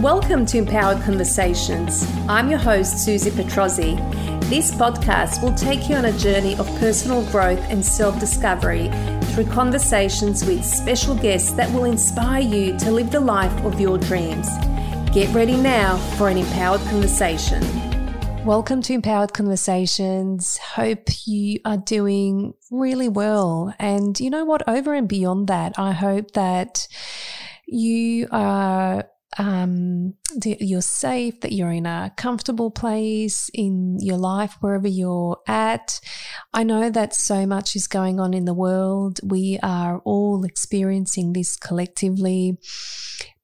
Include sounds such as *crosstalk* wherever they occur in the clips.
Welcome to Empowered Conversations. I'm your host, Susie Petrozzi. This podcast will take you on a journey of personal growth and self discovery through conversations with special guests that will inspire you to live the life of your dreams. Get ready now for an empowered conversation. Welcome to Empowered Conversations. Hope you are doing really well. And you know what? Over and beyond that, I hope that you are um, you're safe, that you're in a comfortable place in your life, wherever you're at. I know that so much is going on in the world. We are all experiencing this collectively,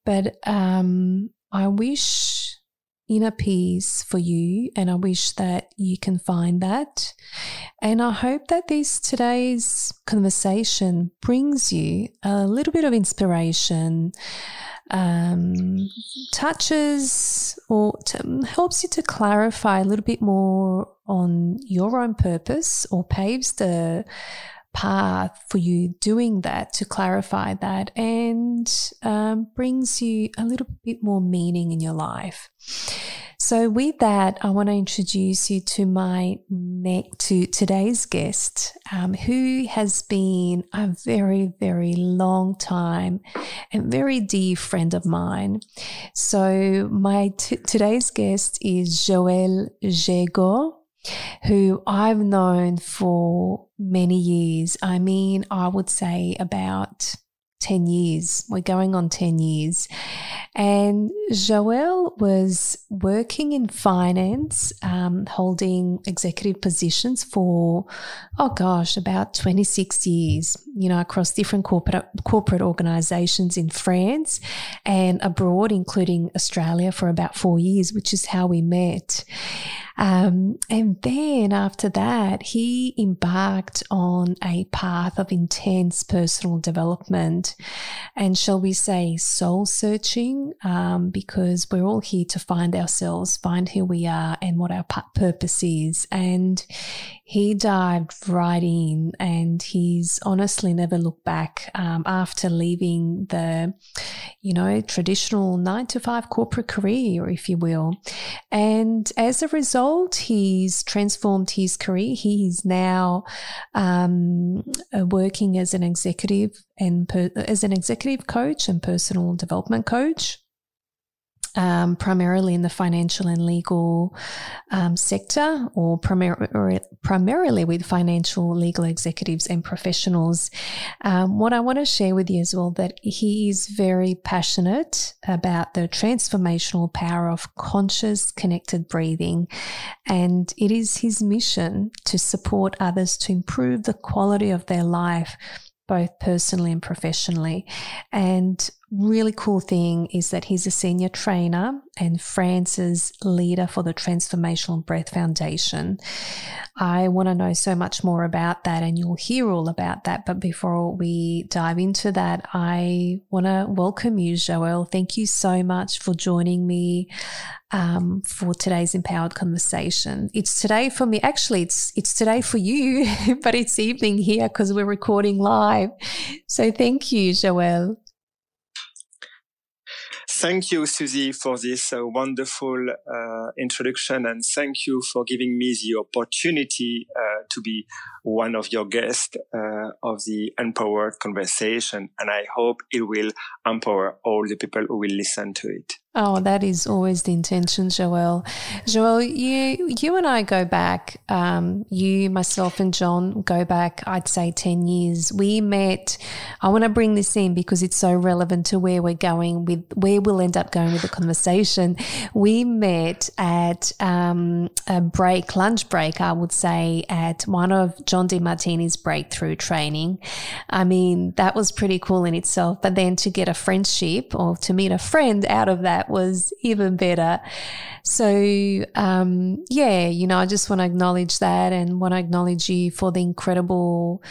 but um, I wish inner peace for you, and I wish that you can find that. And I hope that this today's conversation brings you a little bit of inspiration um, touches or to, helps you to clarify a little bit more on your own purpose or paves the path for you doing that to clarify that and um, brings you a little bit more meaning in your life. So, with that, I want to introduce you to my next to today's guest, um, who has been a very, very long time and very dear friend of mine. So, my t- today's guest is Joël Jego who I've known for many years. I mean, I would say about 10 years. We're going on 10 years. And Joël was working in finance, um, holding executive positions for, oh gosh, about 26 years, you know, across different corporate, corporate organizations in France and abroad, including Australia for about four years, which is how we met. Um, and then after that, he embarked on a path of intense personal development and, shall we say, soul searching, um, because we're all here to find ourselves, find who we are, and what our purpose is. And he dived right in and he's honestly never looked back um, after leaving the, you know, traditional nine to five corporate career, if you will. And as a result, he's transformed his career. He is now um, working as an executive and per- as an executive coach and personal development coach um, primarily in the financial and legal um, sector, or, primar- primarily with financial legal executives and professionals. Um, what I want to share with you as well that he is very passionate about the transformational power of conscious, connected breathing, and it is his mission to support others to improve the quality of their life both personally and professionally. And really cool thing is that he's a senior trainer and France's leader for the Transformational Breath Foundation. I want to know so much more about that and you'll hear all about that. But before we dive into that, I want to welcome you, Joël. Thank you so much for joining me um, for today's empowered conversation. It's today for me. Actually, it's it's today for you, *laughs* but it's evening here because we're recording live. So thank you, Joël. Thank you, Susie, for this uh, wonderful uh, introduction, and thank you for giving me the opportunity uh, to be one of your guests uh, of the Empowered Conversation. And I hope it will empower all the people who will listen to it. Oh, that is always the intention, Joël. Joël, you you and I go back. Um, you, myself, and John go back. I'd say ten years. We met. I want to bring this in because it's so relevant to where we're going with where we'll end up going with the conversation. We met at um, a break, lunch break, I would say, at one of John Demartini's breakthrough training. I mean, that was pretty cool in itself. But then to get a friendship or to meet a friend out of that was even better. So, um, yeah, you know, I just want to acknowledge that and want to acknowledge you for the incredible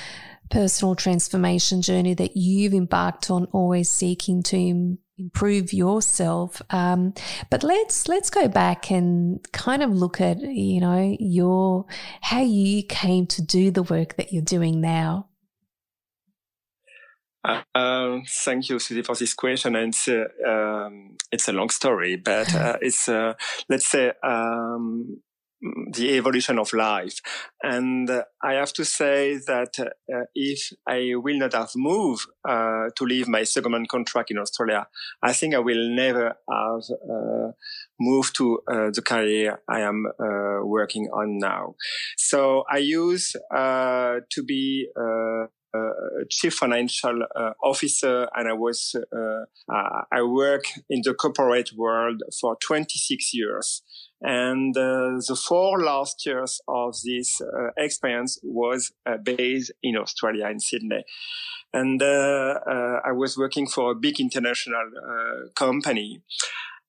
personal transformation journey that you've embarked on, always seeking to improve yourself. Um, but let's let's go back and kind of look at you know your how you came to do the work that you're doing now. Uh, uh, thank you, Susie, for this question. And it's, uh, um, it's a long story, but uh, *laughs* it's, uh, let's say, um, the evolution of life. And uh, I have to say that uh, if I will not have moved uh, to leave my second contract in Australia, I think I will never have uh, moved to uh, the career I am uh, working on now. So I used to be chief financial uh, officer, and I was uh, I work in the corporate world for 26 years. And uh, the four last years of this uh, experience was uh, based in Australia, in Sydney. And uh, uh, I was working for a big international uh, company.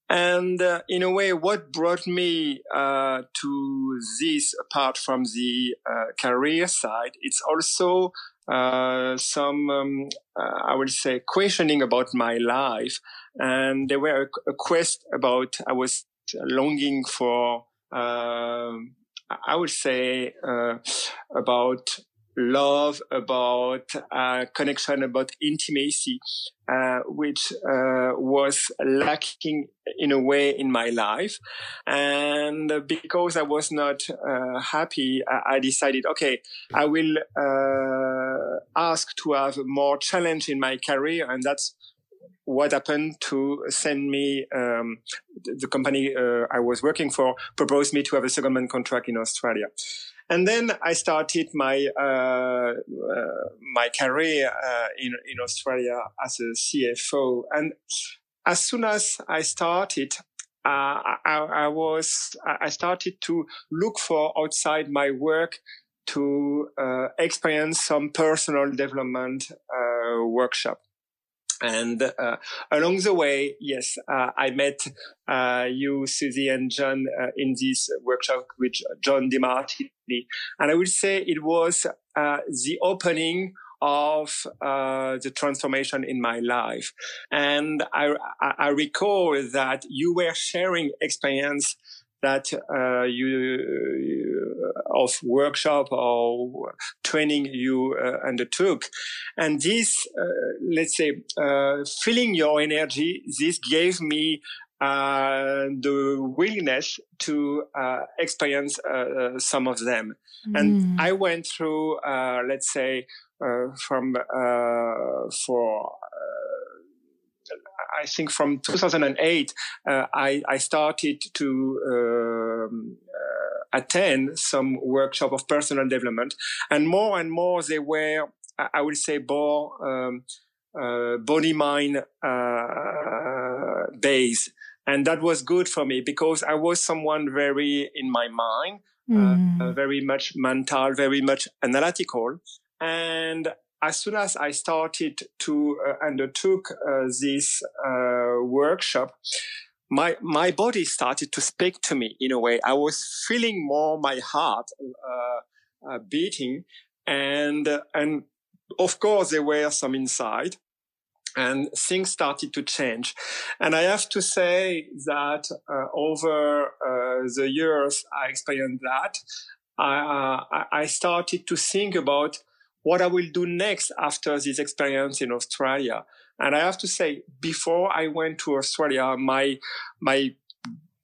And in a way, what brought me to this, apart from the career side, it's also uh, some, um, uh, I would say, questioning about my life. And there were a, a quest about, I was longing for, uh, I would say, uh, about love, about uh, connection, about intimacy, uh, which uh, was lacking in a way in my life. And because I was not uh, happy, I, I, decided, okay, I will uh, ask to have more challenge in my career, and that's what happened to send me um, the company uh, I was working for proposed me to have a secondment contract in Australia. And then I started my uh, uh, my career uh, in in Australia as a CFO. And as soon as I started, uh, I, I, was I started to look for outside my work to uh, experience some personal development uh, workshop. And uh, along the way, yes, uh, I met uh, you, Susie, and John uh, in this workshop with John Demartini. And I would say it was uh, the opening of uh, the transformation in my life. And I, I recall that you were sharing experience that uh, you of workshop or training you uh, undertook and this uh, let's say uh, filling your energy this gave me uh, the willingness to uh, experience some of them mm. and i went through let's say from for I think from 2008, uh, I, I, started to um, uh, attend some workshop of personal development, and more and more they were, I would say, more um, uh, body mind uh, based, and that was good for me because I was someone very in my mind, mm. very much mental, very much analytical, and as soon as I started to uh, undertook uh, this uh, workshop, my my body started to speak to me in a way. I was feeling more my heart uh, uh, beating, and and of course there were some inside, and things started to change. And I have to say that uh, over the years I experienced that. I, I started to think about what I will do next after this experience in Australia. And I have to say, before I went to Australia, my, my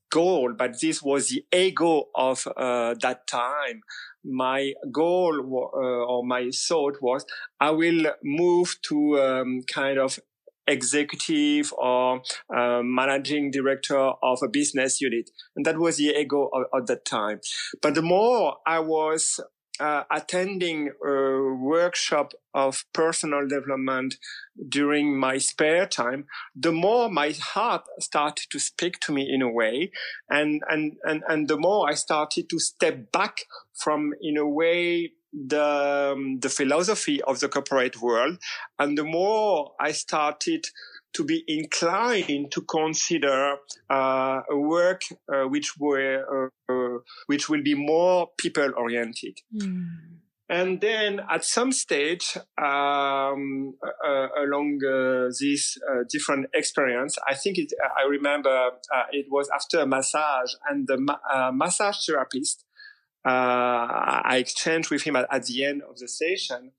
goal, but this was the ego of uh, that time. My goal uh, or my thought was I will move to um, kind of executive or uh, managing director of a business unit. And that was the ego of, that time. But the more I was uh, attending a workshop of personal development during my spare time, the more my heart started to speak to me in a way. And, and, and, and the more I started to step back from, in a way, the, um, the philosophy of the corporate world. And the more I started to be inclined to consider uh, a work uh, which were uh, uh which will be more people oriented. Mm. And then at some stage um, uh, along uh, this different experience, I think it, I remember it was after a massage, and the ma- massage therapist I exchanged with him at, at the end of the session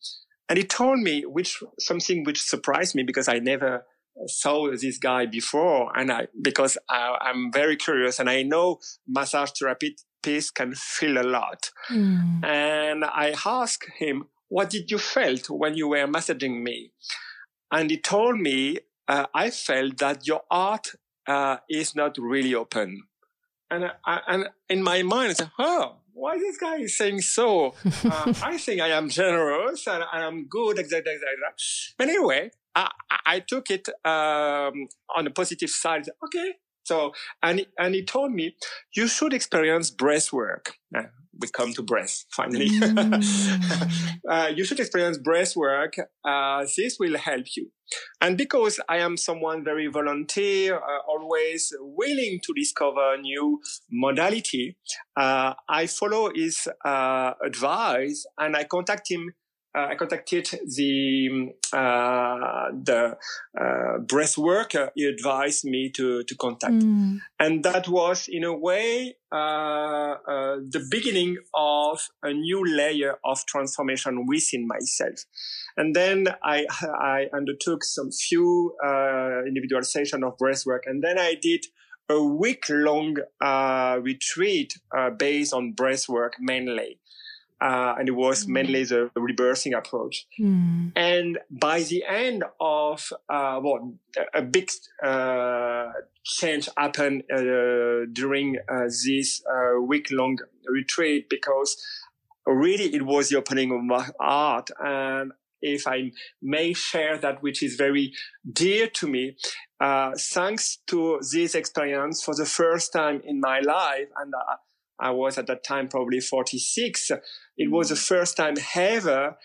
and he told me which something which surprised me because I never saw this guy before, and I because I, I'm very curious, and I know massage therapists can feel a lot, mm. and I asked him, "What did you felt when you were massaging me?" And he told me, uh, "I felt that your heart uh, is not really open." And I, and in my mind, I said, "Oh." why this guy is saying so? *laughs* Uh, I think I am generous and I am good, etc., etc. But anyway, I, I took it um, on the positive side. Okay, so and and he told me you should experience breath work. Uh, we come to breath finally. Mm. *laughs* uh, you should experience breath work. Uh, this will help you. And because I am someone very volunteer, uh, always willing to discover new modality, uh, I follow his uh, advice and I contact him uh, I contacted the uh, the uh, breath worker he advised me to to contact, mm. and that was in a way uh, uh, the beginning of a new layer of transformation within myself. And then I *laughs* I undertook some few uh, individual session of breath work, and then I did a week long retreat based on breath work mainly uh, and it was mm. mainly the rebirthing approach. Mm. And by the end of uh, well, a big uh, change happened uh, during uh, this uh, week-long retreat because really it was the opening of my heart and if I may share that which is very dear to me, uh, thanks to this experience for the first time in my life, and I was at that time probably 46. It was the first time ever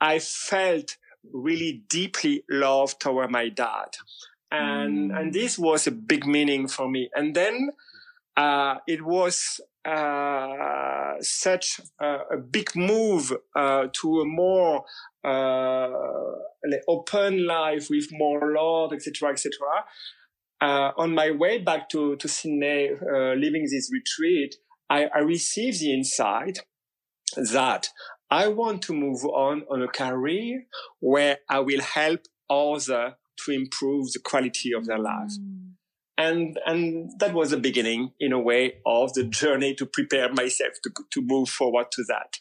I felt really deeply love toward my dad. And, mm. and this was a big meaning for me. And then, uh, it was, uh, such a, a, big move, uh, to a more, uh, open life with more love, etc., etc. Uh, on my way back to, to Sydney, uh, leaving this retreat, I, I received the insight that I want to move on on a career where I will help others to improve the quality of their lives. Mm. And, and that was the beginning in a way of the journey to prepare myself to, to move forward to that.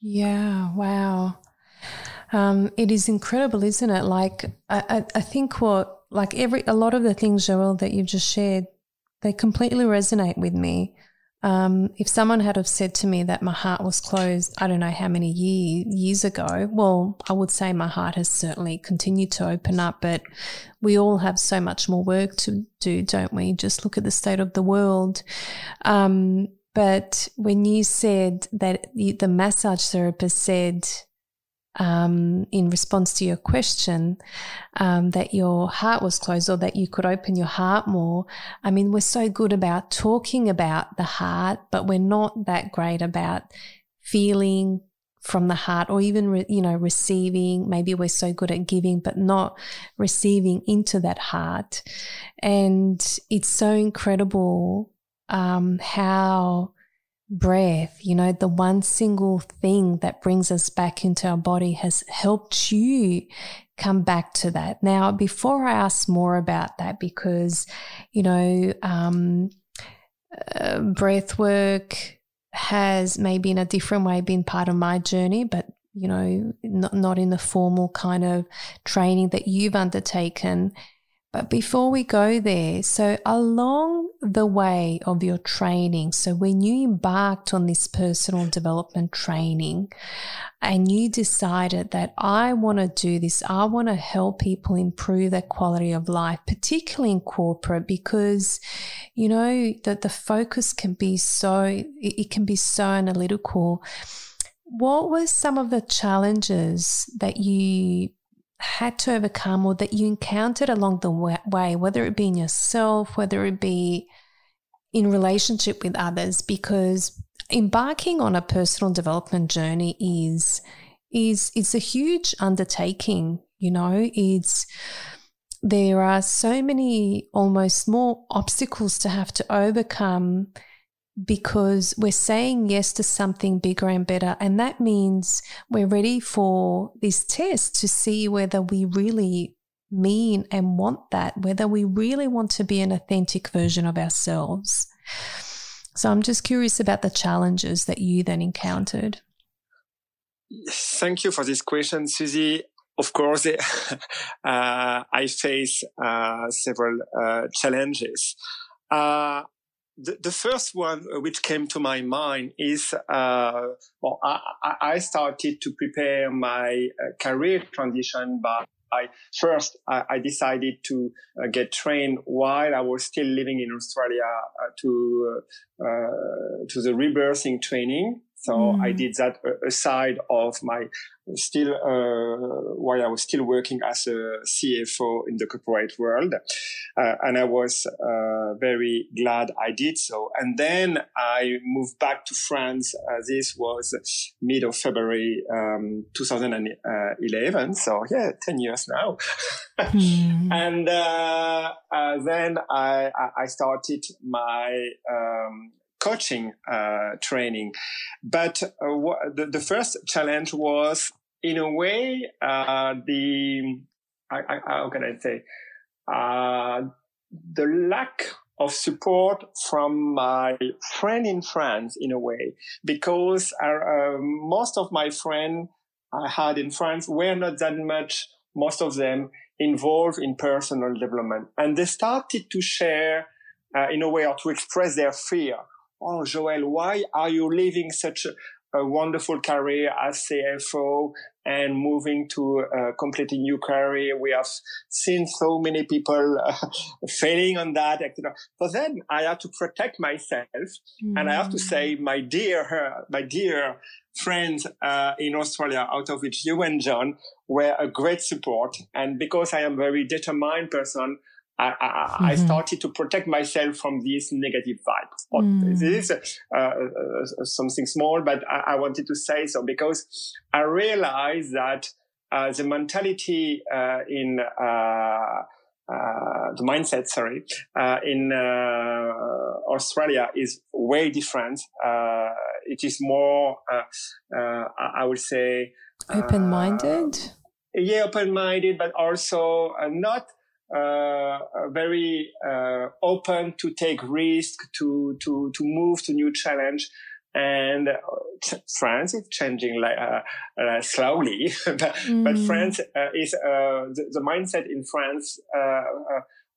Yeah. Wow. Um, it is incredible, isn't it? Like, I, I think what, like every, a lot of the things, Joel, that you've just shared, they completely resonate with me. Um, if someone had have said to me that my heart was closed, I don't know how many year, years ago, well, I would say my heart has certainly continued to open up, but we all have so much more work to do, don't we? Just look at the state of the world. Um, but when you said that the massage therapist said, um, in response to your question um, that your heart was closed or that you could open your heart more. I mean, we're so good about talking about the heart, but we're not that great about feeling from the heart or even re, you know receiving maybe we're so good at giving but not receiving into that heart and it's so incredible um, how breath, you know, the one single thing that brings us back into our body has helped you come back to that. Now, before I ask more about that, because, you know, um, uh, breath work has maybe in a different way been part of my journey, but you know, not, not in the formal kind of training that you've undertaken. But before we go there, so along the way of your training, so when you embarked on this personal development training and you decided that I want to do this, I want to help people improve their quality of life, particularly in corporate, because you know that the focus can be so, it can be so analytical. What were some of the challenges that you had to overcome or that you encountered along the way, whether it be in yourself, whether it be in relationship with others, because embarking on a personal development journey is is it's a huge undertaking. You know, it's there are so many almost more obstacles to have to overcome because we're saying yes to something bigger and better. And that means we're ready for this test to see whether we really mean and want that, whether we really want to be an authentic version of ourselves. So I'm just curious about the challenges that you then encountered. Thank you for this question, Susie. Of course, *laughs* uh, I face uh, several uh, challenges. Uh, the, the, first one which came to my mind is uh, well, I, I, started to prepare my uh, career transition by I first I, I decided to uh, get trained while I was still living in Australia uh, to uh, to the rebirthing training. So mm. I did that aside of my still uh, while I was still working as a CFO in the corporate world, uh, and I was uh, very glad I did so. And then I moved back to France. Uh, this was mid of February um, 2011. So yeah, ten years now. mm. *laughs* And uh, uh, then I, I started my um, coaching uh, training. But uh, the, the, first challenge was, in a way, uh, the I, I, how can I say the lack of support from my friend in France, in a way, because uh, most of my friends I had in France were not that much, most of them involved in personal development, and they started to share. Uh, in a way, or to express their fear oh, Joel, why are you leaving such a, a wonderful career as CFO and moving to a completely new career. We have seen so many people uh, *laughs* failing on that. But then I have to protect myself, mm. and I have to say, mm. my dear, my dear friends uh, in Australia, out of which you and John were a great support. And because I am a very determined person, I, I, mm-hmm. I, started to protect myself from these negative vibes. Mm. This is uh, uh, something small, but I, I, wanted to say so because I realized that uh, the mentality uh, in uh, uh, the mindset, sorry, in Australia is way different. it is more, I would say, open-minded. yeah, open-minded, but also not very uh, open to take risk, to to to move to new challenge. And uh, France is changing like uh, uh, slowly, *laughs* but, mm. but, France is the, the, mindset in France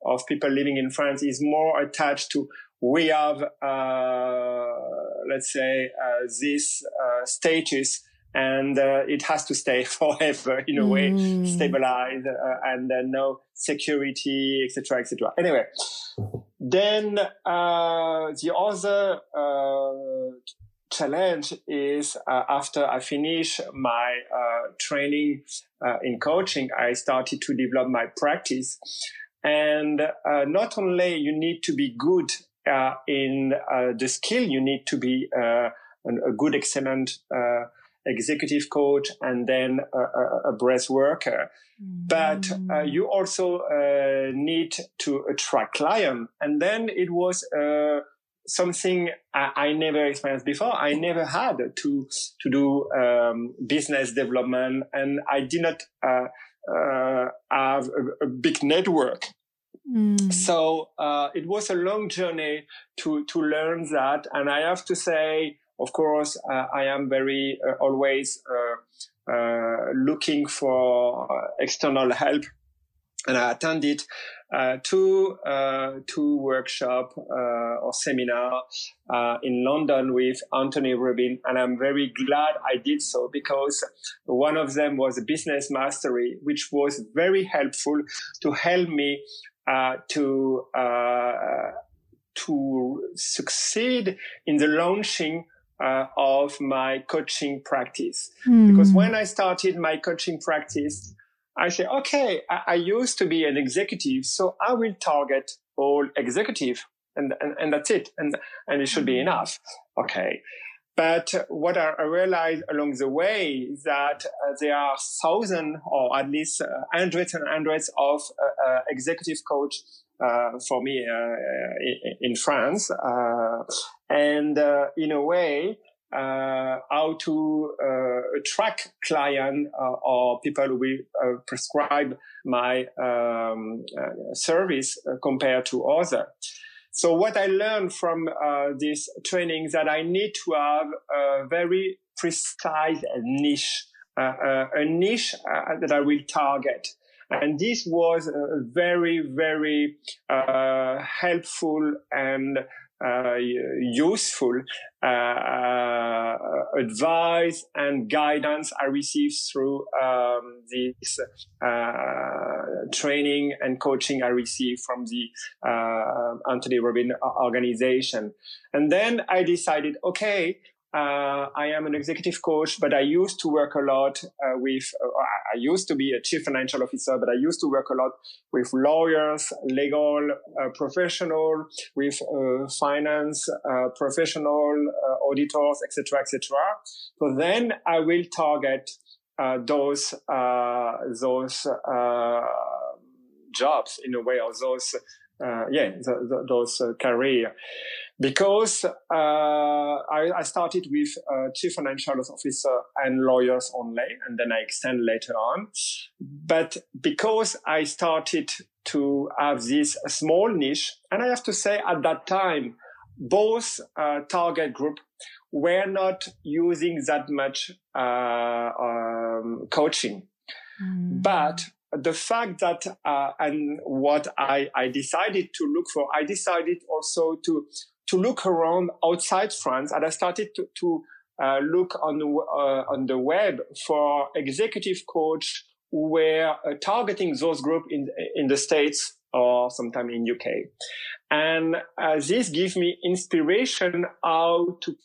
of people living in France is more attached to we have let's say this status and uh, it has to stay *laughs* forever in a mm. way, stabilized uh, and uh, no security, etc., etc. Anyway, then uh, the other uh, challenge is uh, after I finish my training in coaching, I started to develop my practice, and not only you need to be good in the skill, you need to be a good, excellent executive coach and then a, a breath worker. Mm. But uh, you also uh, need to attract client. And then it was uh, something I, I, never experienced before. I never had to to do um, business development, and I did not uh, uh, have a, a, big network. Mm. So uh, it was a long journey to to learn that, and I have to say of course, uh, I am very uh, always uh, looking for external help. And I attended uh, two uh, two workshop uh, or seminar in London with Anthony Robbins, and I'm very glad I did so because one of them was a business mastery, which was very helpful to help me to to succeed in the launching uh, of my coaching practice. Mm. Because when I started my coaching practice, I said, okay, I, I, used to be an executive, so I will target all executive and, and, and that's it. And, and it should be hmm. enough. Okay. But what I realized along the way is that uh, there are thousands or at least uh, hundreds and hundreds of uh, uh executive coach for me uh, in, in, France, uh, and in a way, uh, how to uh, attract client uh, or people who will prescribe my um, service compared to other. So what I learned from this training that I need to have a very precise niche, a niche that I will target. And this was very, very uh, helpful and uh, useful uh, uh, advice and guidance I received through um, this training and coaching I received from the Anthony Robbins organization. And then I decided, okay, uh, I am an executive coach, but I used to work a lot uh, with, uh, I used to be a chief financial officer, but I used to work a lot with lawyers, legal uh, professional, with uh, finance uh, professional, auditors, etc., etc. So then I will target those, those jobs in a way, or those, yeah, the, the, those career because uh, I, I, started with uh, chief financial officer and lawyers only, and then I extend later on. But because I started to have this small niche, and I have to say at that time, both uh, target group were not using that much uh, um, coaching, mm. but the fact that uh, and what I, I decided to look for, I decided also to to look around outside France, and I started to, to uh, look on the uh, on the web for executive coach who were uh, targeting those groups in in the states or sometime in UK, and uh, this gives me inspiration how to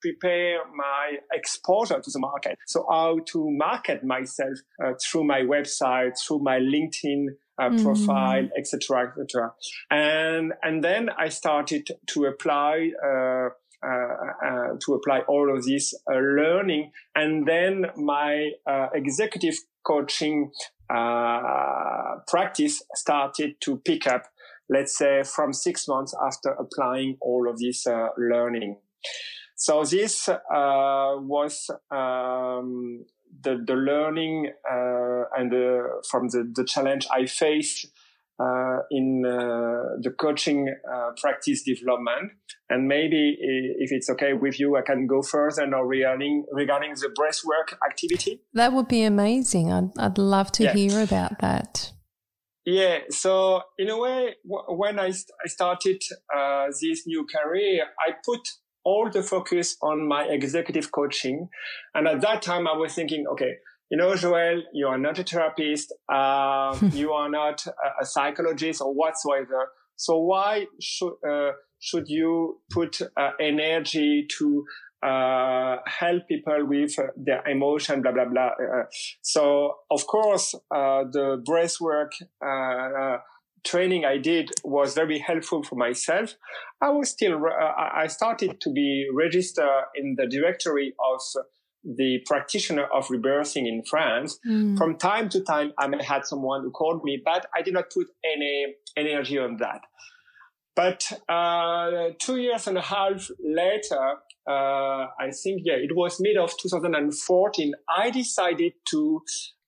prepare my exposure to the market. So how to market myself uh, through my website, through my LinkedIn uh, mm. profile, etc., etc. And and then I started to apply. Uh, uh, uh, to apply all of this uh, learning, and then my uh, executive coaching practice started to pick up. Let's say from six months after applying all of this learning. So this was um, the, the learning uh, and the, from the, the challenge I faced uh, in uh, the coaching uh, practice development. And maybe if it's okay with you, I can go further now regarding, regarding the breathwork activity. That would be amazing. I'd, I'd love to yeah. hear about that. Yeah. So in a way, w- when I, st- I started uh, this new career, I put all the focus on my executive coaching. And at that time, I was thinking, okay, you know, Joel, you are not a therapist. Uh, *laughs* you are not a, a, psychologist or whatsoever. So why should, uh, should you put uh, energy to uh, help people with uh, their emotion, blah, blah, blah. Uh, so, of course, the breath work training I did was very helpful for myself. I was still, uh, I started to be registered in the directory of the practitioner of rebirthing in France. Mm. From time to time, I may had someone who called me, but I did not put any energy on that. But uh, two years and a half later, uh, I think, yeah, it was mid of 2014, I decided to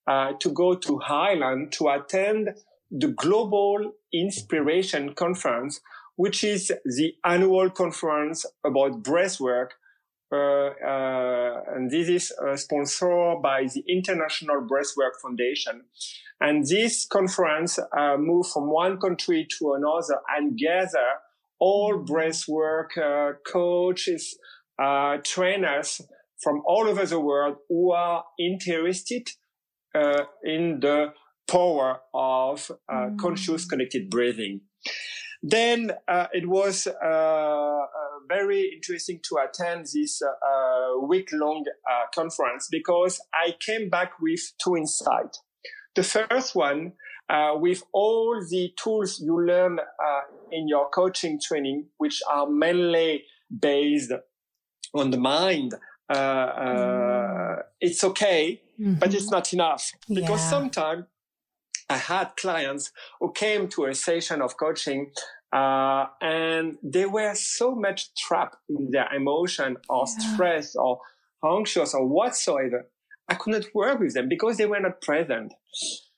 uh, to go to Highland to attend the Global Inspiration Conference, which is the annual conference about breathwork. Uh, uh, and this is uh, sponsored by the International Breathwork Foundation. And this conference uh, moved from one country to another and gather all breathwork uh, coaches, uh, trainers from all over the world who are interested in the power of uh, mm. conscious connected breathing. Then uh, it was uh, uh very interesting to attend this uh, uh, week long conference because I came back with two insights. The first one, with all the tools you learn in your coaching training, which are mainly based on the mind, mm. it's okay, mm-hmm. but it's not enough because yeah. sometimes I had clients who came to a session of coaching Uh, and they were so much trapped in their emotion or yeah. stress or anxious or whatsoever. I could not work with them because they were not present.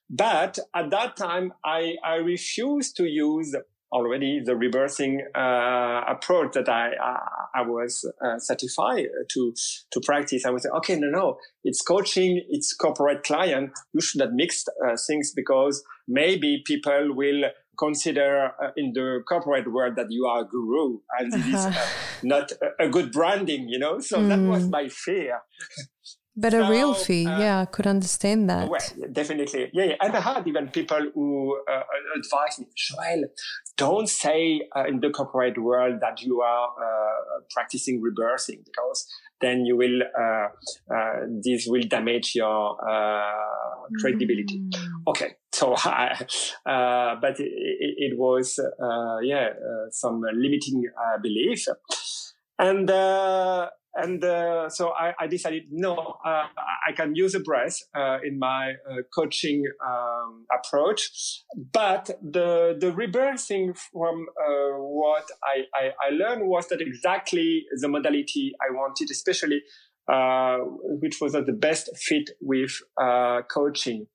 But at that time, I, I refused to use already the rebirthing uh, approach that I I, I was uh, certified to to practice. I would say, okay, no, no, it's coaching, it's corporate client. You should not mix uh, things because maybe people will consider uh, in the corporate world that you are a guru and uh-huh. it is *laughs* uh, not a, a, good branding, you know. So mm. that was mm. my fear. *laughs* But a real fee, uh, yeah, I could understand that. Well, definitely, yeah, yeah. And I had even people who uh, advised me, Joel, don't say uh, in the corporate world that you are uh, practicing rebirthing because then you will, uh, uh, this will damage your credibility. Mm. Okay, so *laughs* but it, it, was, yeah, some limiting belief, and and uh, so I, I, decided no uh, i can use a breath uh, in my uh, coaching um, approach. But the the rebirthing from uh, what I, I, I, learned was that exactly the modality i wanted especially uh, which was the best fit with coaching.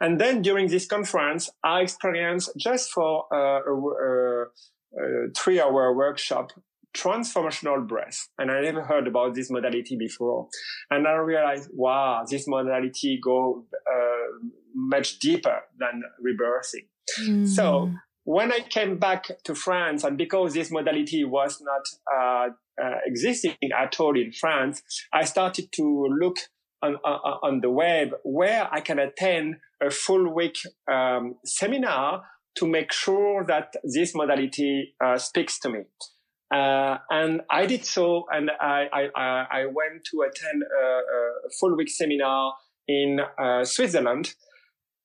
And then during this conference i experienced just for a, a three hour workshop transformational breath. And I never heard about this modality before. And I realized, wow, this modality go uh, much deeper than rebirthing. Mm. So when I came back to France, and because this modality was not uh, uh, existing at all in France, I started to look on, on, on, the web where I can attend a full week um, seminar to make sure that this modality uh, speaks to me. Uh, and I did so, and I, I, I went to attend a, a full week seminar in uh, Switzerland.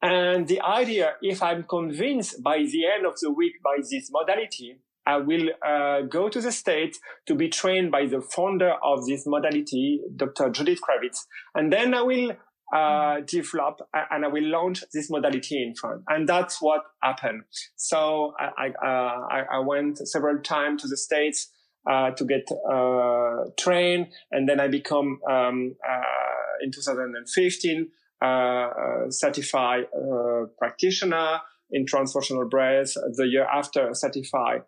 And the idea, if I'm convinced by the end of the week by this modality, I will uh, go to the States to be trained by the founder of this modality, Dr. Judith Kravitz. And then I will uh, develop and I will launch this modality in France. And that's what happened. So I, I, uh, I went several times to the States, uh, to get, uh, trained. And then I become, um, uh, in 2015, uh, certified, practitioner in transformational breath. The year after, certified,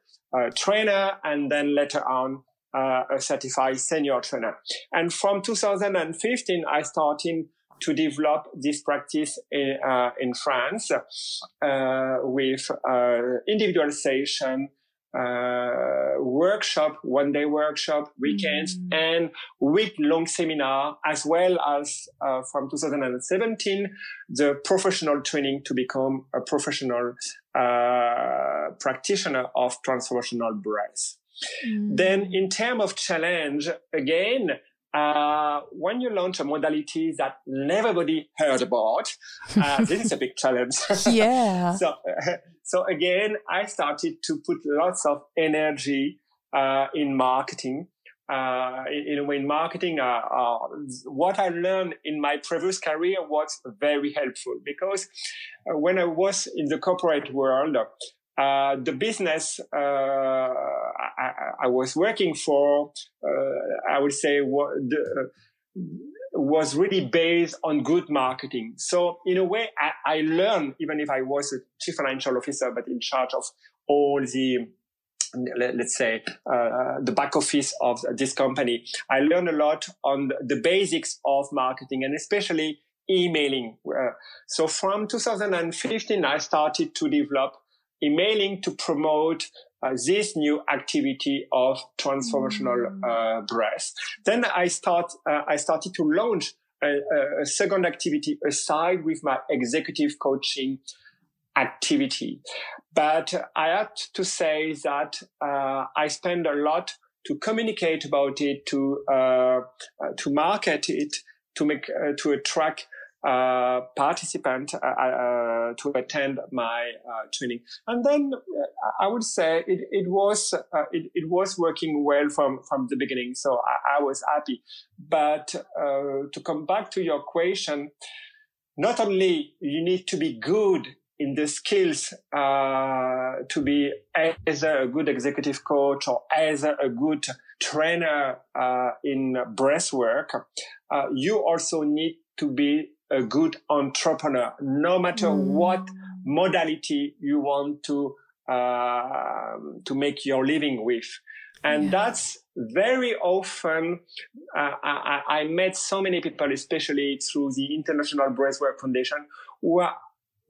trainer. And then later on, uh, a certified senior trainer. And from 2015, I started to develop this practice in, uh, in France uh, with uh, individualization, uh, workshop, one day workshop, weekends, mm. and week long seminar, as well as from 2017, the professional training to become a professional uh, practitioner of transformational breath. Mm. Then in terms of challenge, again, uh, when you launch a modality that nobody heard about, uh, *laughs* this is a big challenge. *laughs* yeah. so, uh, *laughs* so again, I started to put lots of energy uh, in marketing. Uh, in, in, in marketing, uh, what I learned in my previous career was very helpful because when I was in the corporate world, uh, the business uh, I, I, was working for, uh, I would say, was really based on good marketing. So in a way, I, I, learned, even if I was a chief financial officer, but in charge of all the let's say uh, the back office of this company i learned a lot on the basics of marketing and especially emailing uh, so from 2015 i started to develop emailing to promote uh, this new activity of transformational mm. uh, breath. Then I start, uh, I started to launch a, a, second activity aside with my executive coaching activity. But I have to say that uh, I spend a lot to communicate about it, to uh, uh, to market it, to make to attract uh, participant uh, uh, to attend my uh, training. And then uh, I would say it, it was it, it, was working well from from the beginning. So I, I was happy. But to come back to your question, not only you need to be good in the skills uh, to be either a good executive coach or either a good trainer uh, in breathwork, uh, you also need to be a good entrepreneur, no matter mm. what modality you want to uh, to make your living with. And yeah. that's very often, uh, I, I, met so many people, especially through the International Breathwork Foundation, who are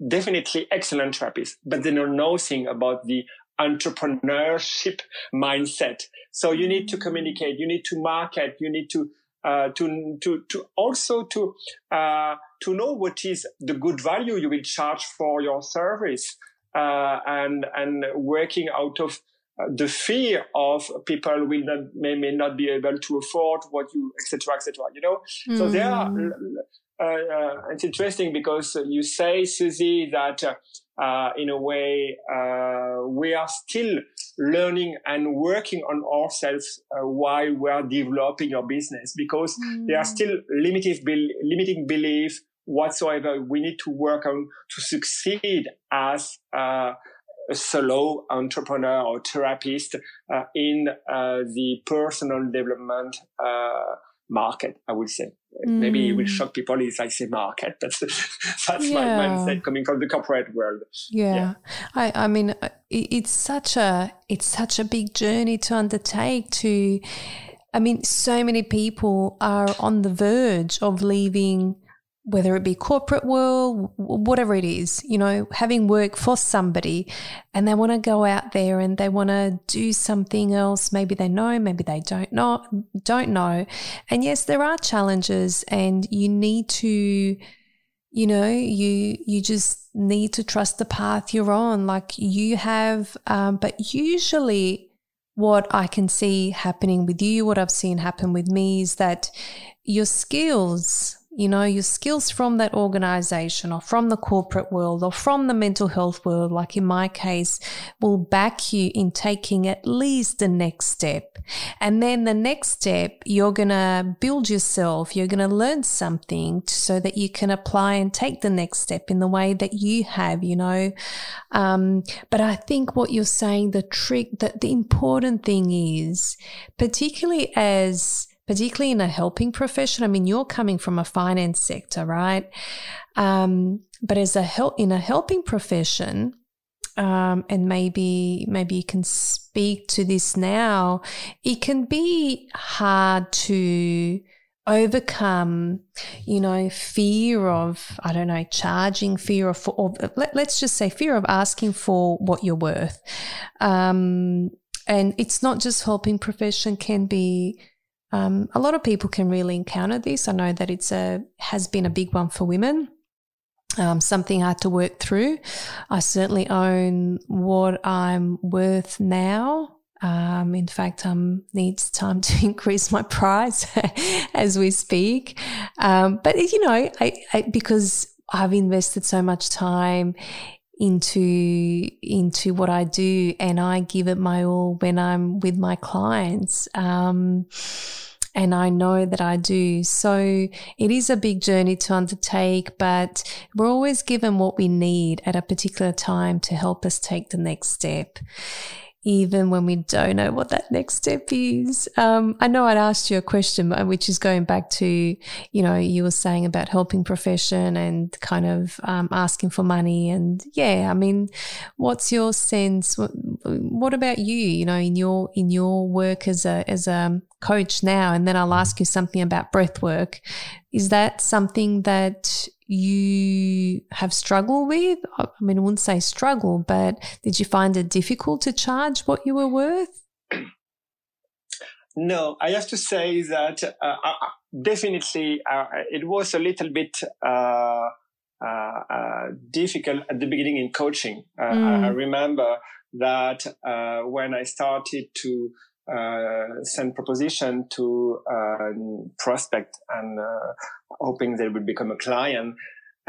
definitely excellent therapists, but they know nothing about the entrepreneurship mindset. So you need to mm. communicate, you need to market, you need to uh, to to to also to uh, to know what is the good value you will charge for your service, uh, and and working out of uh, the fear of people will not may, may not be able to afford what you etc etc you know mm. so there are mm. uh, uh, it's interesting because you say Susie that uh, in a way uh, we are still learning and working on ourselves uh, while we are developing our business because mm. there are still limited limiting belief whatsoever we need to work on to succeed as a solo entrepreneur or therapist uh, in uh, the personal development uh, market, I would say. Mm. Maybe it will hmm. shock people if I say market. *laughs* That's that's yeah. my mindset coming from the corporate world. Yeah. yeah. I I mean uh, it's such a it's such a big journey to undertake to I mean so many people are on the verge of leaving whether it be corporate world, whatever it is, you know, having work for somebody and they want to go out there and they want to do something else. Maybe they know, maybe they don't know, don't know. And yes, there are challenges and you need to, you know, you, you just need to trust the path you're on. Like you have, um, but usually what I can see happening with you, what I've seen happen with me is that your skills, you know, your skills from that organization or from the corporate world or from the mental health world, like in my case, will back you in taking at least the next step. And then the next step, you're going to build yourself. You're going to learn something so that you can apply and take the next step in the way that you have, you know. Um, but I think what you're saying, the trick, that the important thing is, particularly as particularly in a helping profession. I mean, you're coming from a finance sector, right? Um, but as a help in a helping profession, um, and maybe maybe you can speak to this now. It can be hard to overcome, you know, fear of I don't know, charging, fear of, or let, us just say fear of asking for what you're worth. Um, and it's not just helping profession; can be um, a lot of people can really encounter this. I know that it's a has been a big one for women. Um, something I had to work through. I certainly own what I'm worth now. Um, in fact, um, needs time *laughs* to increase my price *laughs* as we speak. Um, but you know, I, I, because I've invested so much time into into what I do, and I give it my all when I'm with my clients. Um, and I know that I do. So it is a big journey to undertake, but we're always given what we need at a particular time to help us take the next step even when we don't know what that next step is. Um, I know I'd asked you a question, which is going back to, you know, you were saying about helping profession and kind of um, asking for money. And yeah, I mean, what's your sense? What, what, about you? You know, in your in your work as a as a coach now, and then I'll ask you something about breath work. Is that something that you have struggled with? I mean, I wouldn't say struggle, but did you find it difficult to charge what you were worth? No, I have to say that uh, uh, definitely uh, it was a little bit uh, uh, uh difficult at the beginning in coaching. Mm. I, I, remember that when I started to uh, send proposition to uh, prospect and uh, hoping they will become a client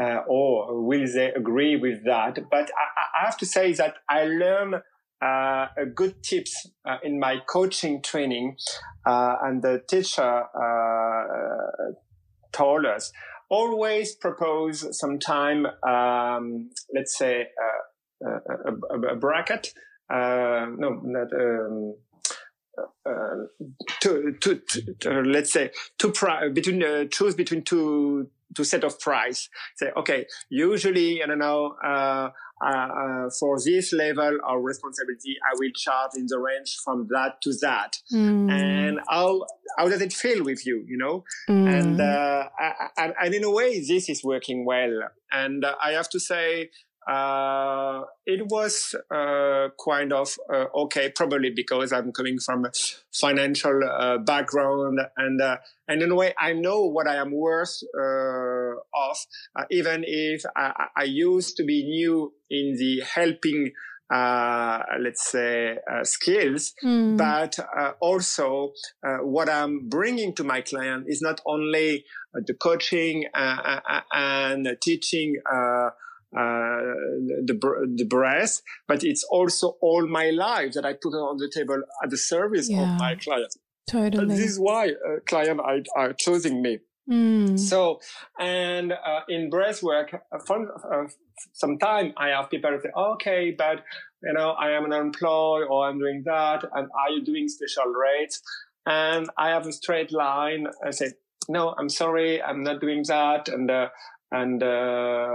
uh, or will they agree with that but I, I have to say that i learned uh, good tips uh, in my coaching training and the teacher told us always propose sometime, um, let's say, a, a, a, bracket. Uh, no, not. Um, to, to, to uh, let's say two pri- between uh, choose between two two set of price. Say okay, usually I don't know uh, uh, uh, for this level of responsibility, I will charge in the range from that to that. Mm. And how how does it feel with you? You know, mm. and, and and in a way, this is working well. And I have to say, uh, it was uh, kind of uh, okay, probably because I'm coming from a financial uh, background, and uh, and in a way I know what I am worth uh, of, even if I, I, used to be new in the helping. let's say skills, mm. but also what I'm bringing to my client is not only the coaching and teaching uh, the the breast, but it's also all my life that I put on the table at the service yeah, of my client. Totally. And this is why uh, client are, are choosing me. Mm. So, and uh, in breath work, uh, uh, some time I have people say, okay, but you know, I am an employee or I'm doing that. And are you doing special rates? And I have a straight line. I say, no, I'm sorry, I'm not doing that. And uh, and uh,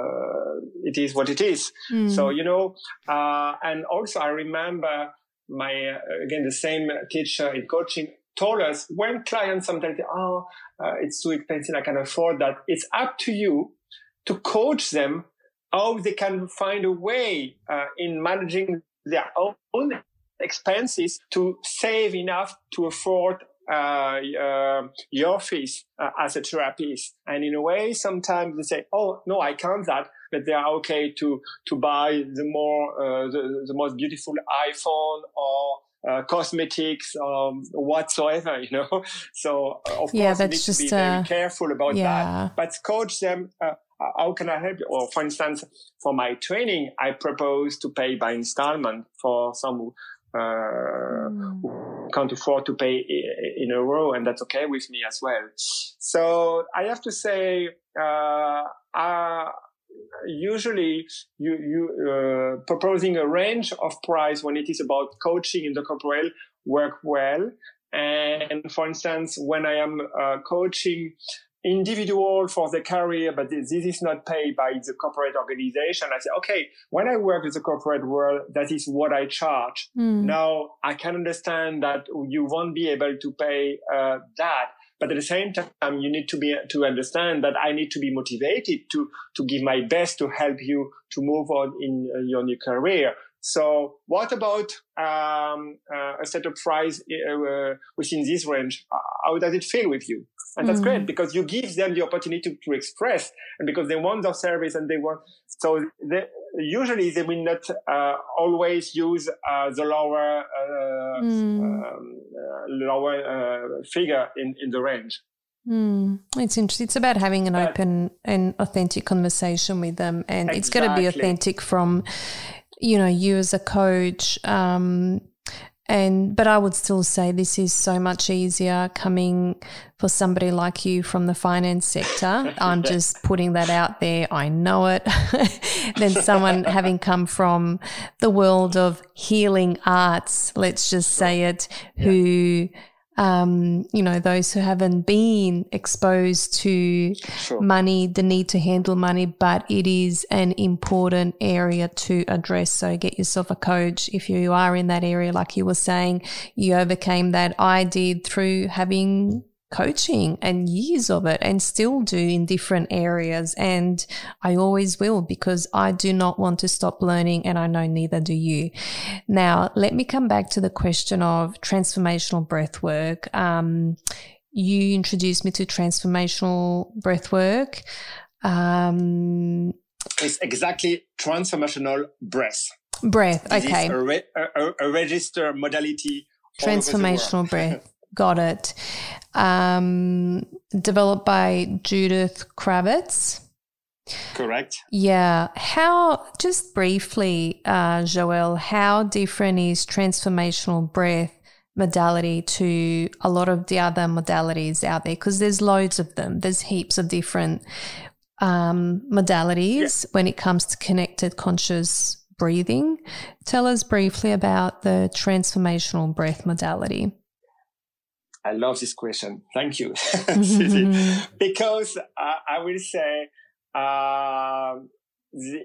it is what it is. Mm. So you know, uh, and also I remember my uh, again the same teacher in coaching told us when clients sometimes say, "Oh, uh, it's too expensive, I can afford that." It's up to you to coach them how they can find a way uh, in managing their own expenses to save enough to afford your fees uh, as a therapist. And in a way, sometimes they say, "Oh no, I can't that," but they are okay to to buy the more uh, the, the most beautiful iPhone or uh, cosmetics um, whatsoever, you know. *laughs* So uh, of yeah, course, you need to be very careful about yeah. that. But coach them. Uh, how can I help you? Or for instance, for my training, I propose to pay by installment for some mm. Can't afford to pay in a row, and that's okay with me as well. So I have to say, uh, uh, usually you you uh, proposing a range of price when it is about coaching in the corporate work well. And for instance, when I am uh, coaching individual for the career, but this is not paid by the corporate organization. I say, okay, when I work with the corporate world, that is what I charge. Mm. Now I can understand that you won't be able to pay uh, that. But at the same time, you need to be to understand that I need to be motivated to to give my best to help you to move on in uh, your new career. So what about um, uh, a set of price uh, within this range? How does it feel with you? And that's mm. great because you give them the opportunity to, to, express and because they want their service and they want, so they, usually they will not uh, always use uh, the lower, uh, mm. um, uh, lower uh, figure in, in the range. Mm, it's interesting. It's about having an but, open and authentic conversation with them, and exactly. it's got to be authentic from, you know, you as a coach, um, and but I would still say this is so much easier coming for somebody like you from the finance sector. *laughs* I'm just putting that out there. I know it. *laughs* than someone having come from the world of healing arts, let's just say it, who um, you know, those who haven't been exposed to sure. money, the need to handle money, but it is an important area to address. So get yourself a coach. If you are in that area, like you were saying, you overcame that. I did through having coaching and years of it and still do in different areas. And I always will because I do not want to stop learning and I know neither do you. Now, let me come back to the question of transformational breath work. Um, you introduced me to transformational breath work. Um, it's exactly transformational breath. Breath, okay. A, re- a, a, register modality. Transformational breath. *laughs* Got it. Um, developed by Judith Kravitz. Correct. Yeah. How, just briefly, uh, Joël, how different is transformational breath modality to a lot of the other modalities out there? Because there's loads of them. There's heaps of different um, modalities yeah. when it comes to connected conscious breathing. Tell us briefly about the transformational breath modality. I love this question. Thank you, *laughs* *laughs* because uh, I will say uh, the,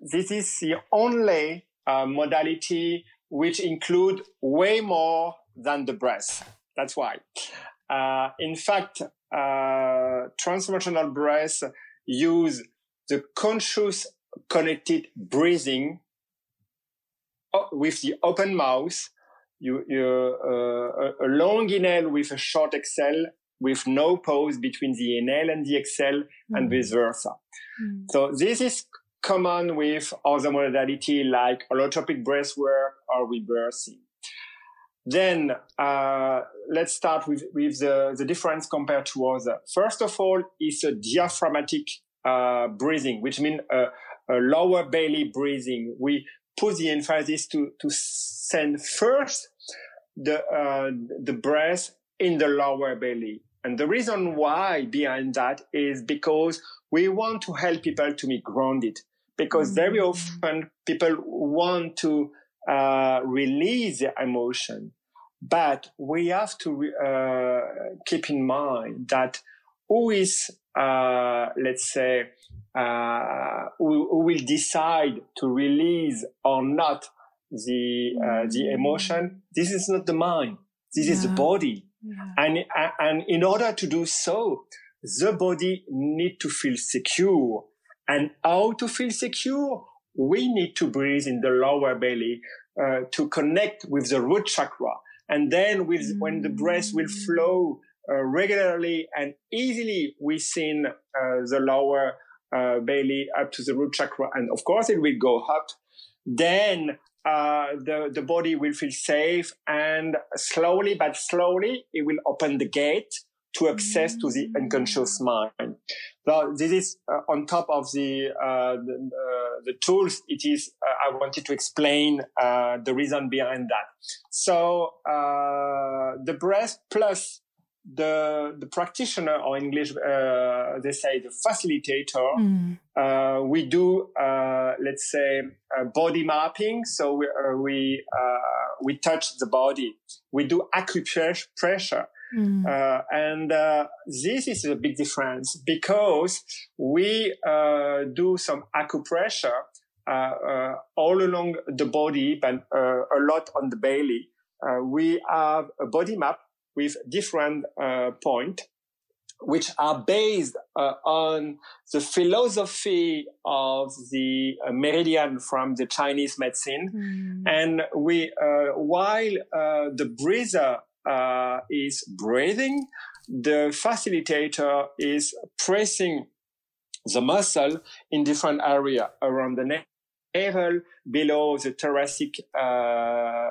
this is the only uh, modality which include way more than the breath. That's why. Uh, in fact, uh, transformational breath use the conscious connected breathing uh, with the open mouth. You, you uh, a long inhale with a short exhale with no pause between the inhale and the exhale mm. and vice versa. Mm. So this is common with other modality like holotropic breath work or rebirthing. Then uh, let's start with, with the, the difference compared to other. First of all, is a diaphragmatic uh, breathing, which means a, a, lower belly breathing. We put the emphasis to, to send first the, uh, the breath in the lower belly. And the reason why behind that is because we want to help people to be grounded because mm-hmm. very often people want to uh, release their emotion. But we have to uh, keep in mind that who is, uh, let's say, uh, who, who, will decide to release or not the uh, the mm-hmm. emotion. This is not the mind. This yeah. is the body. Yeah. And and in order to do so, the body need to feel secure and how to feel secure? We need to breathe in the lower belly uh, to connect with the root chakra. And then with, mm. when the breath will mm. flow uh, regularly and easily within uh, the lower uh, belly up to the root chakra, and of course it will go up, then uh, the, the body will feel safe and slowly but slowly it will open the gate to access to the unconscious mind. So this is uh, on top of the, uh, the, uh, the, tools. It is, uh, I wanted to explain uh, the reason behind that. So, uh, the breath plus the, the practitioner or English, they say the facilitator, mm. we do, let's say, body mapping. So we, we, we touch the body. We do acupressure Mm. Uh, and uh, this is a big difference because we uh, do some acupressure uh, uh, all along the body, but uh, a lot on the belly. we have a body map with different points which are based uh, on the philosophy of the uh, meridian from the Chinese medicine. Mm. And we, uh, while the breather uh, is breathing. The facilitator is pressing the muscle in different area around the neck, navel, below the thoracic uh,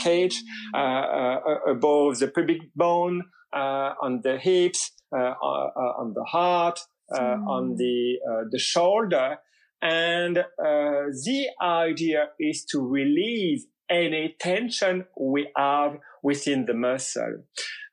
cage, uh, uh, above the pubic bone, uh, on the hips, uh, on the heart, mm. on the the shoulder, and the idea is to release any tension we have within the muscle.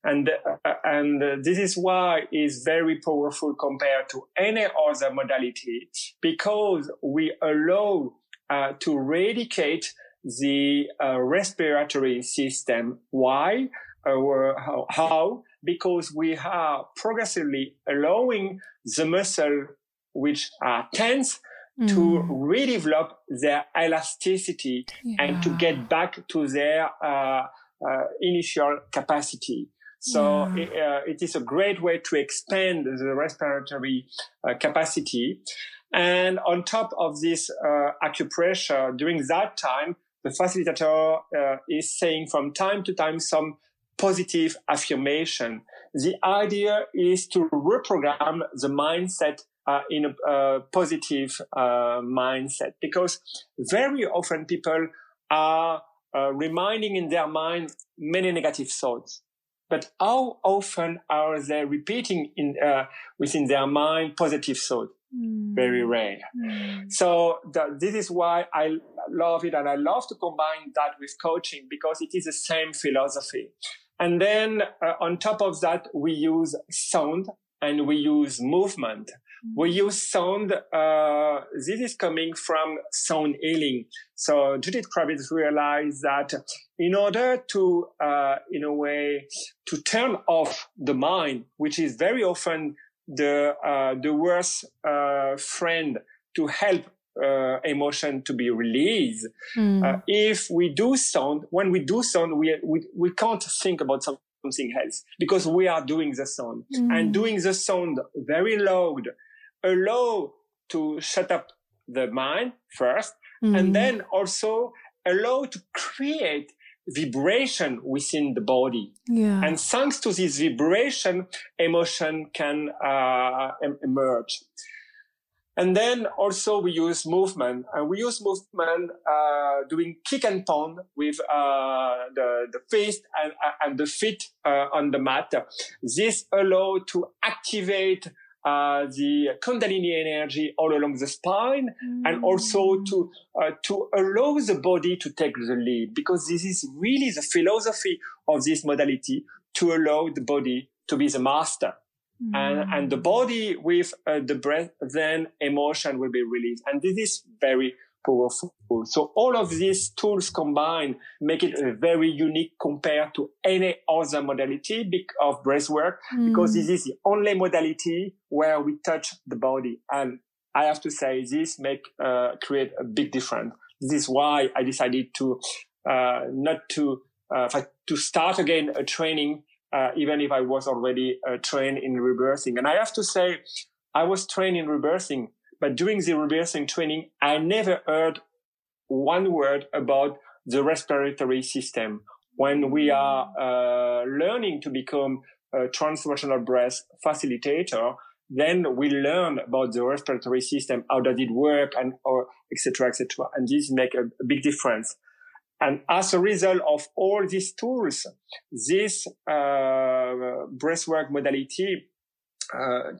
And, uh, and uh, this is why it's very powerful compared to any other modality because we allow uh, to eradicate the uh, respiratory system. Why? Uh, how? Because we are progressively allowing the muscle which are tense to mm. redevelop their elasticity yeah. and to get back to their uh, uh, initial capacity. So yeah. it, uh, it is a great way to expand the respiratory uh, capacity. And on top of this uh, acupressure, during that time, the facilitator uh, is saying from time to time some positive affirmation. The idea is to reprogram the mindset uh, in a, a positive uh, mindset because very often people are uh, reminding in their mind many negative thoughts. But how often are they repeating in, uh, within their mind positive thoughts? Mm. very rare. Mm. So the, this is why I love it. And I love to combine that with coaching because it is the same philosophy. And then uh, on top of that, we use sound and we use movement. We mm. use sound. Uh, this is coming from sound healing. So Judith Kravitz realized that in order to, uh, in a way, to turn off the mind, which is very often the uh, the worst uh, friend to help uh, emotion to be released. Mm. Uh, if we do sound, when we do sound, we, we, we can't think about something else because we are doing the sound mm. and doing the sound very loud, allow to shut up the mind first mm. and then also allow to create vibration within the body. Yeah. And thanks to this vibration, emotion can uh, emerge. And then also we use movement and we use movement, uh, doing kick and pound with, uh, the, the fist and, and the feet, uh, on the mat. This allow to activate, uh, the kundalini energy all along the spine mm. and also to, uh, to allow the body to take the lead because this is really the philosophy of this modality to allow the body to be the master. Mm. And, and the body with uh, the breath, then emotion will be released. And this is very powerful. So all of these tools combined make it a very unique compared to any other modality of breath work mm. because this is the only modality where we touch the body. And I have to say this make, uh, create a big difference. This is why I decided to, uh, not to, uh, to start again a training uh, even if I was already uh, trained in rebirthing. And I have to say, I was trained in rebirthing, but during the rebirthing training, I never heard one word about the respiratory system. When we are uh, learning to become a transformational breath facilitator, then we learn about the respiratory system, how does it work, and or etc. etc. And this make a, a big difference. And as a result of all these tools, this uh, breathwork modality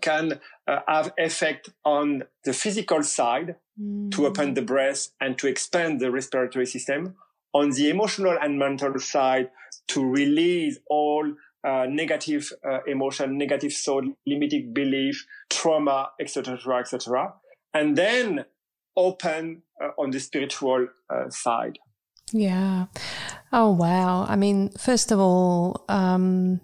can uh, have effect on the physical side mm. to open the breath and to expand the respiratory system. On the emotional and mental side, to release all uh, negative uh, emotion, negative thought, limiting belief, trauma, etc., etc., and then open uh, on the spiritual uh, side. Yeah. Oh, wow. I mean, first of all, um,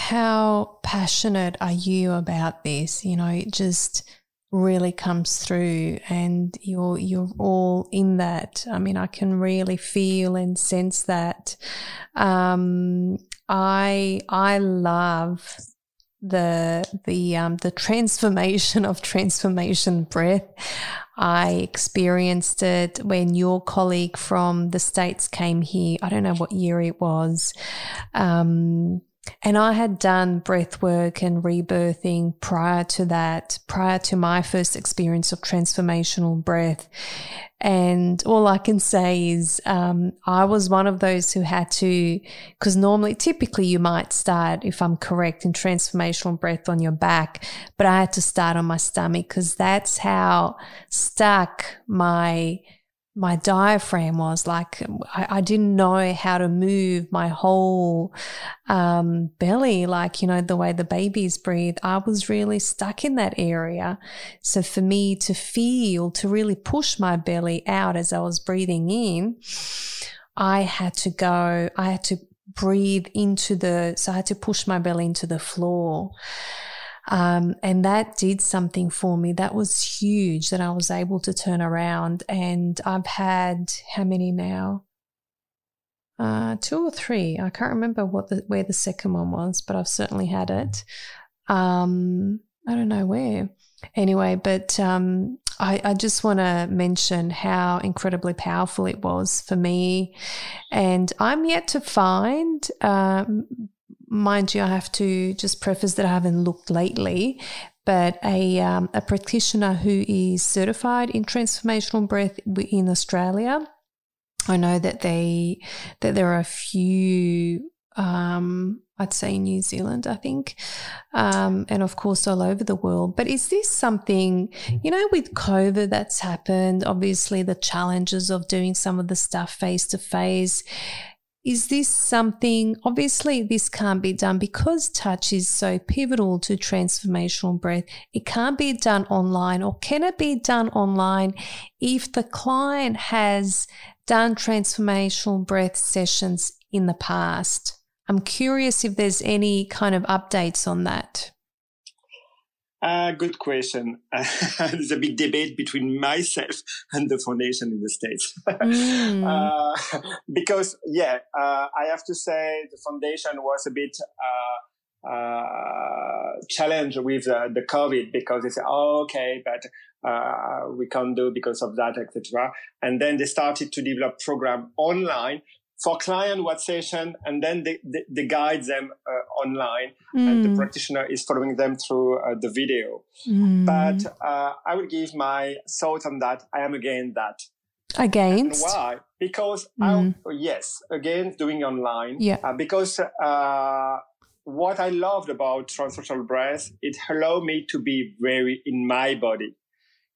how passionate are you about this? You know, it just really comes through and you're you're all in that. I mean, I can really feel and sense that. Um, I I love the the um, the transformation of transformation breath. I experienced it when your colleague from the States came here. I don't know what year it was. Um, and I had done breath work and rebirthing prior to that, prior to my first experience of transformational breath. And all I can say is, um, I was one of those who had to, because normally, typically you might start, if I'm correct, in transformational breath on your back, but I had to start on my stomach because that's how stuck my my diaphragm was like I, I, didn't know how to move my whole um, belly like you know the way the babies breathe. I was really stuck in that area. So for me to feel to really push my belly out as i was breathing in i had to go i had to breathe into the so i had to push my belly into the floor um, and that did something for me. That was huge that I was able to turn around. And I've had how many now? Uh, two or three. I can't remember what the where the second one was, but I've certainly had it. Um, I don't know where. Anyway, but um, I, I, just want to mention how incredibly powerful it was for me. And I'm yet to find um, mind you, I have to just preface that I haven't looked lately, but a, um, a practitioner who is certified in transformational breath in Australia. I know that they that there are a few um, I'd say New Zealand, I think, um, and of course all over the world. But is this something, you know, with COVID that's happened, obviously the challenges of doing some of the stuff face to face? Is this something, obviously, this can't be done because touch is so pivotal to transformational breath. It can't be done online, or can it be done online if the client has done transformational breath sessions in the past? I'm curious if there's any kind of updates on that. Uh, good question. Uh, *laughs* there's a big debate between myself *laughs* and the foundation in the States. *laughs* Mm. uh, because, yeah, uh, I have to say the foundation was a bit uh, uh, challenged with the COVID because they said, oh, okay, but we can't do because of that, etc. And then they started to develop program online for client what session and then they, they, they guide them uh, online mm. and the practitioner is following them through uh, the video. Mm. but uh, i will give my thoughts on that. I am against that. Against? And why? Because mm. I, yes again doing online. Yeah. Uh, because uh, what i loved about transformational breath it allowed me to be very in my body.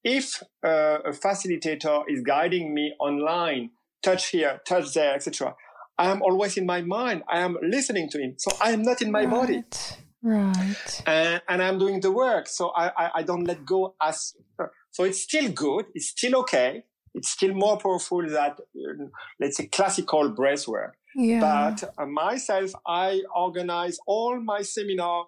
If uh, a facilitator is guiding me online touch here, touch there, etc. I am always in my mind. I am listening to him. So I am not in my right. body. Right. And, and, I'm doing the work. So I, I, I, don't let go as, so it's still good. It's still okay. It's still more powerful than, let's say, classical breath work. Yeah. But uh, myself, I organize all my seminar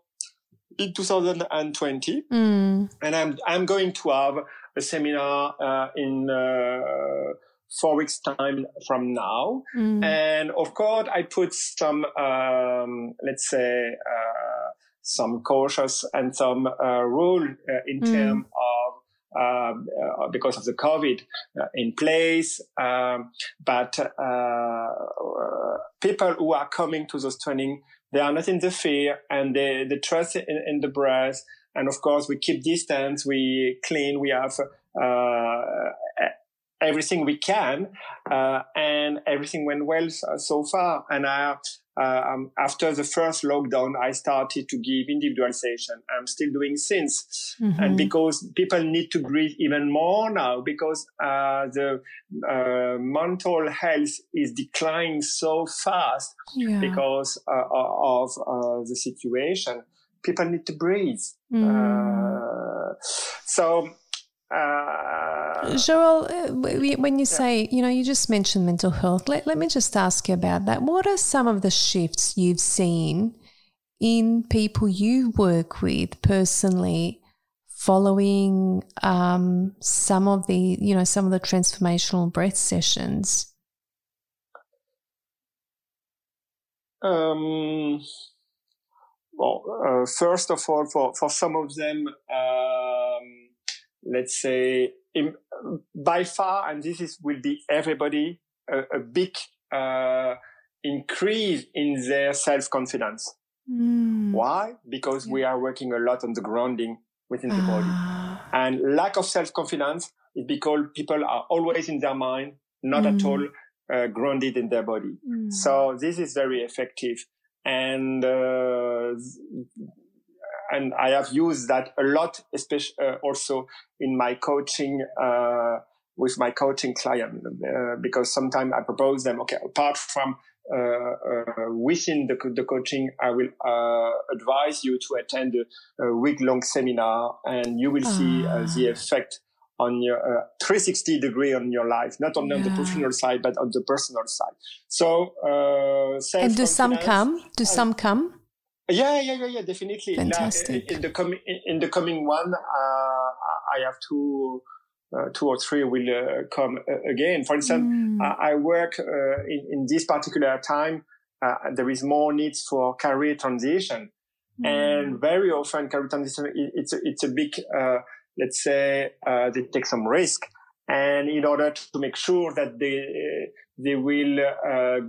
in 2020. Mm. And I'm, I'm going to have a seminar uh, in, uh, four weeks time from now. Mm. And of course, I put some, um, let's say, uh, some cautious and some uh, rule uh, in mm. terms of um, uh, because of the COVID uh, in place. Um, but uh, people who are coming to those training, they are not in the fear and they, they trust in, in the breath. And of course, we keep distance, we clean, we have everything we can, uh, and everything went well so, so far. And I, uh, um, after the first lockdown, I started to give individual individualization. I'm still doing since, mm-hmm. and because people need to breathe even more now, because uh, the uh, mental health is declining so fast yeah. because uh, of uh, the situation. People need to breathe. Mm. so Joël, uh, when you say, you know, you just mentioned mental health, let, let me just ask you about that. What are some of the shifts you've seen in people you work with personally following um, some of the, you know, some of the transformational breath sessions? Um, well, uh, first of all, for, for some of them, um, let's say in, by far, and this is will be everybody a, a big uh, increase in their self confidence. Mm. Why? Because yeah. we are working a lot on the grounding within the body, ah. and lack of self confidence is because people are always in their mind, not mm. at all uh, grounded in their body. Mm. So this is very effective, and uh, and I have used that a lot, especially uh, also in my coaching uh, with my coaching client, uh, because sometimes I propose them. Okay, apart from uh, uh, within the, the coaching, I will uh, advise you to attend a, a week long seminar, and you will see the effect on your 360 degree on your life, not only yeah. on the professional side but on the personal side. So, and do some come? Do some come? Yeah, yeah, yeah, yeah, definitely. Fantastic. in the coming in the coming one, uh, I have two, uh, two or three will uh, come uh, again. For instance, mm. I work uh, in, in this particular time. Uh, there is more needs for career transition, mm. and very often career transition it's a, it's a big, let's say, they take some risk, and in order to make sure that they they will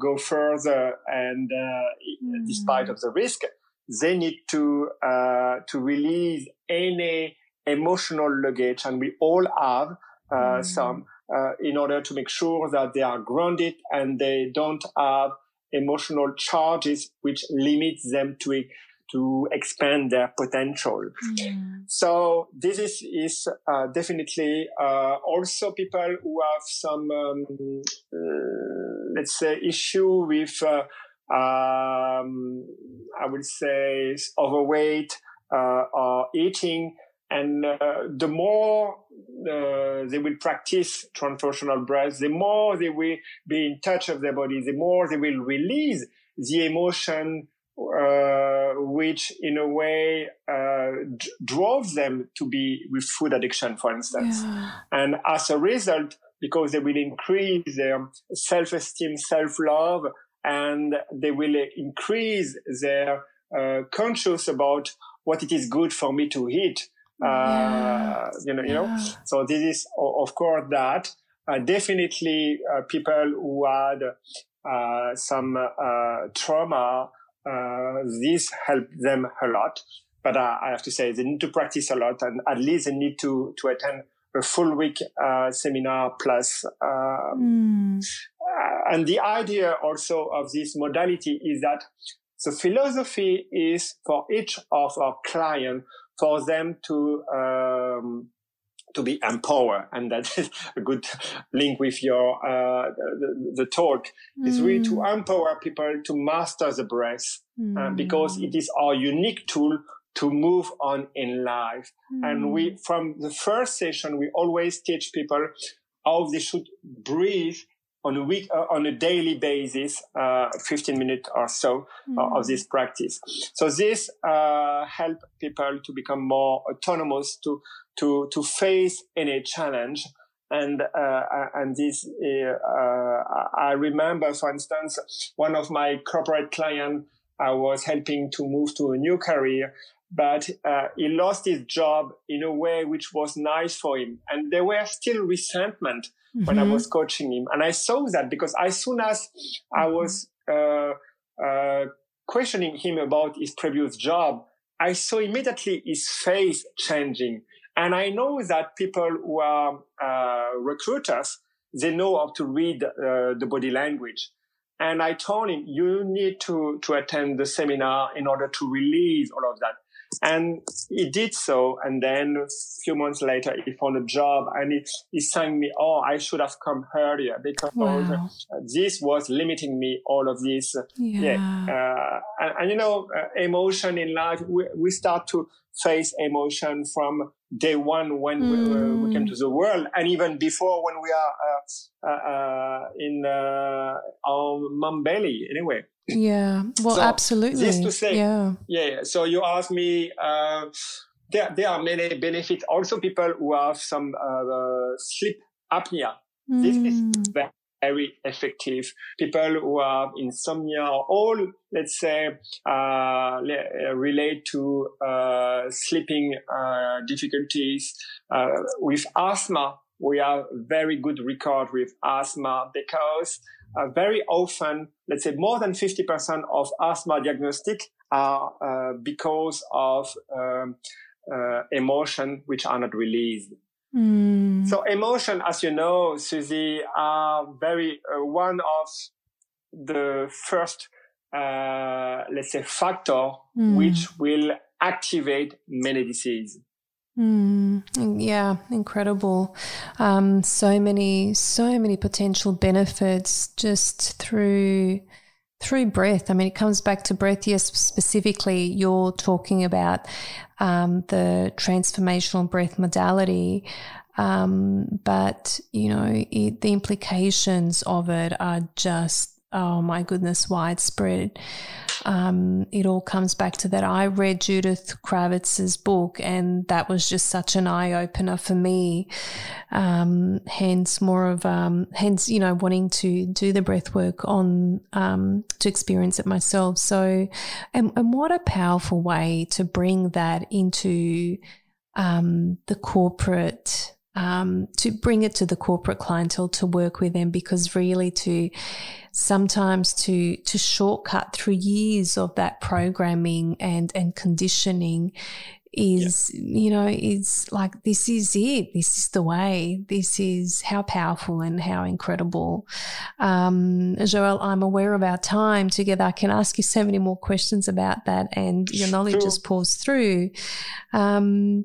go further and mm. despite of the risk they need to uh, to release any emotional luggage, and we all have uh, mm. some uh, in order to make sure that they are grounded and they don't have emotional charges which limits them to to expand their potential. Mm. So this is, is uh, definitely uh, also people who have some, um, uh, let's say, issue with, uh, um, I would say, overweight uh, or eating. And uh, the more they will practice transpersonal breath, the more they will be in touch of their body, the more they will release the emotion uh, which in a way uh, d- drove them to be with food addiction, for instance. Yeah. And as a result, because they will increase their self-esteem, self-love, and they will increase their uh, conscious about what it is good for me to eat. Uh, yeah. You know, yeah. you know. So this is, of course, that uh, definitely uh, people who had some trauma uh, this helped them a lot. But uh, I have to say they need to practice a lot and at least they need to, to attend a full week uh, seminar plus. Mm. And the idea also of this modality is that the philosophy is for each of our clients for them to um, to be empowered and that *laughs* is a good link with your uh, the, the, talk mm. is really to mm. empower people to master the breath mm. uh, because it is our unique tool to move on in life mm. and we from the first session we always teach people how they should breathe on a week uh, on a daily basis uh, 15 minutes or so uh, of this practice. So this uh, help people to become more autonomous to to to face any challenge. And uh, and this uh, I remember, for instance, one of my corporate clients I was helping to move to a new career, but uh, he lost his job in a way which was nice for him, and there were still resentment mm-hmm. when I mm-hmm. was coaching him, and I saw that because as soon as I mm-hmm. was uh, uh, questioning him about his previous job, I saw immediately his face changing and I know that people who are uh, recruiters, they know how to read uh, the body language. And I told him, you need to, to attend the seminar in order to release all of that. And he did so. And then a few months later, he found a job and he, he sang me, Oh, I should have come earlier because wow. this was limiting me, all of this. Yeah. yeah. Uh, and, and, you know, uh, emotion in life, we, we start to face emotion from day one when mm. we, uh, we, came mm. to the world and even before when we are uh, uh, uh in uh, our mom belly anyway yeah well so absolutely this to say yeah yeah so you asked me uh, there, there are many benefits also people who have some sleep apnea mm. this is mm very effective. People who have insomnia or all, let's say, uh, relate to uh, sleeping uh, difficulties. Uh, with asthma, we have very good record with asthma because uh, very often, let's say more than 50% of asthma diagnostic are uh, because of um, emotion which are not released. Mm. So emotion, as you know, Susie, are very uh, one of the first, uh, let's say, factor mm. which will activate many diseases. Mm, yeah, incredible. Um, so many, so many potential benefits just through through breath. I mean, it comes back to breath. Yes, specifically, you're talking about um, the transformational breath modality. Um, but, you know, it, the implications of it are just oh my goodness, widespread. Um, it all comes back to that. I read Judith Kravitz's book, and that was just such an eye opener for me. Um, hence, more of um, hence, you know, wanting to do the breath work on um, to experience it myself. So, and, and what a powerful way to bring that into um, the corporate um, to bring it to the corporate clientele to work with them because really to sometimes to to shortcut through years of that programming and and conditioning is yeah. you know is like this is it this is the way this is how powerful and how incredible Um, Joël, I'm aware of our time together. I can ask you so many more questions about that, and your knowledge sure. just pours through. Um,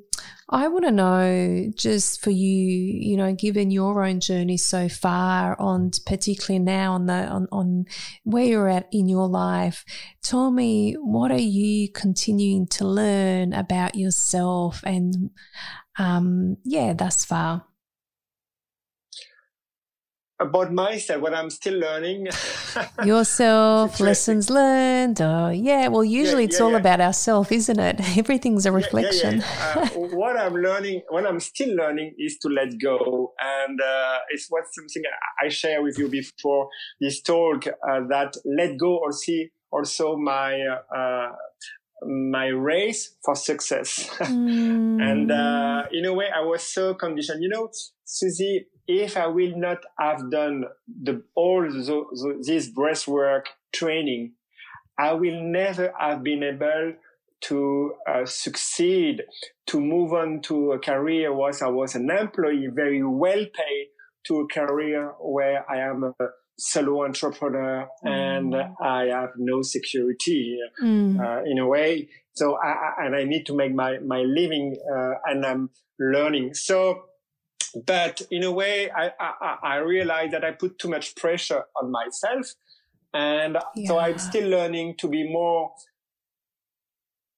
I want to know just for you, you know, given your own journey so far on particularly now on the on, on where you're at in your life, tell me what are you continuing to learn about yourself and um yeah, thus far about myself, what I'm still learning. *laughs* Yourself, lessons learned. Oh, yeah. Well, usually yeah, it's all yeah. about ourself, isn't it? *laughs* Everything's a reflection. Uh, what I'm learning, what I'm still learning, is to let go, and uh, it's what something I share with you before this talk. Uh, that let go also also my uh, my race for success. *laughs* Mm. and uh, in a way, I was so conditioned. You know, Susie, if I will not have done the, all the, the, this breathwork training, I will never have been able to uh, succeed, to move on to a career where I was an employee, very well paid, to a career where I am a solo entrepreneur mm. and I have no security mm. uh, in a way. So I, and I need to make my, my living, uh, and I'm learning. So but in a way, I, I, I realized that I put too much pressure on myself. And yeah. so I'm still learning to be more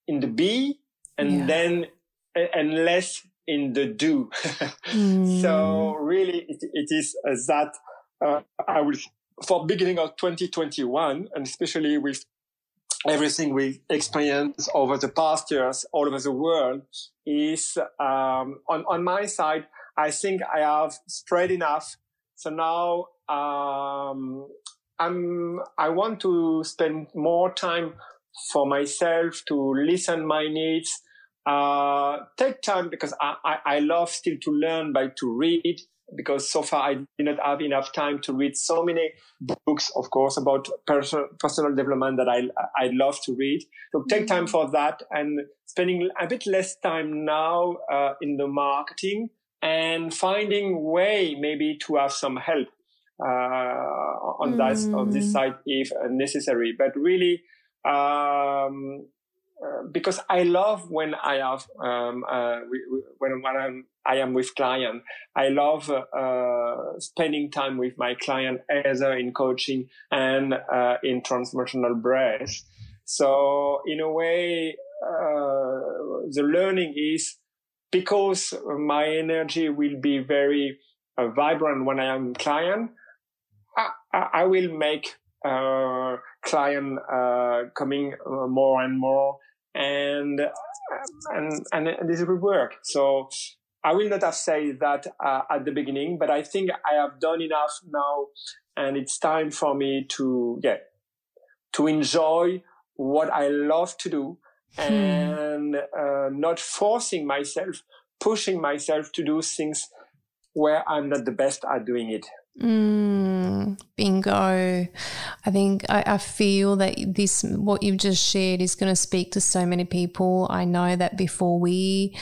in the be and yeah. then, and less in the do. *laughs* mm. So really it, it is that, uh, I will, for beginning of 2021 and especially with everything we experienced over the past years all over the world is um, on on my side I think I have spread enough. So now, um, I'm, I want to spend more time for myself to listen my needs, uh, take time because I, I, I love still to learn by to read because so far I did not have enough time to read so many books, of course, about personal, personal development that I, I love to read. So take time mm-hmm. for that and spending a bit less time now, uh, in the marketing and finding way maybe to have some help uh, on mm. that on this side if necessary. But really, um, uh, because I love when I have um, uh, when when I'm I am with client. I love uh, spending time with my client either in coaching and uh, in transformational breath. So in a way, uh, the learning is because my energy will be very uh, vibrant when I am client, I, I will make uh, client uh, coming uh, more and more, and and and this will work. So I will not have said that uh, at the beginning, but I think I have done enough now, and it's time for me to yeah to enjoy what I love to do Hmm. and uh, not forcing myself, pushing myself to do things where I'm not the best at doing it. Mm, bingo. I think I, I, feel that this, what you've just shared, is going to speak to so many people. I know that before we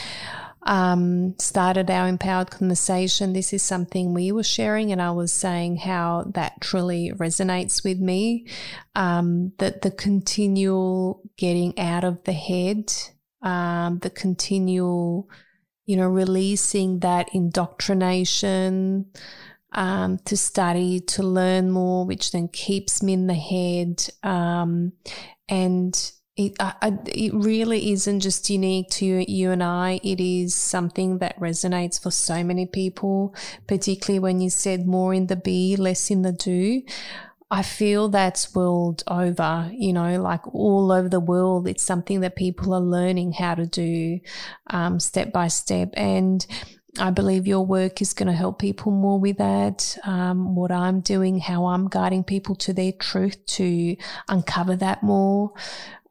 um, started our empowered conversation, this is something we were sharing, and I was saying how that truly resonates with me. Um, that the continual getting out of the head, um, the continual, you know, releasing that indoctrination. Um, to study, to learn more, which then keeps me in the head. Um, and it, I, it really isn't just unique to you, you and I. It is something that resonates for so many people, particularly when you said more in the be, less in the do. I feel that's world over, you know, like all over the world. It's something that people are learning how to do um, step by step. And I believe your work is going to help people more with that. Um, what I'm doing, how I'm guiding people to their truth to uncover that more.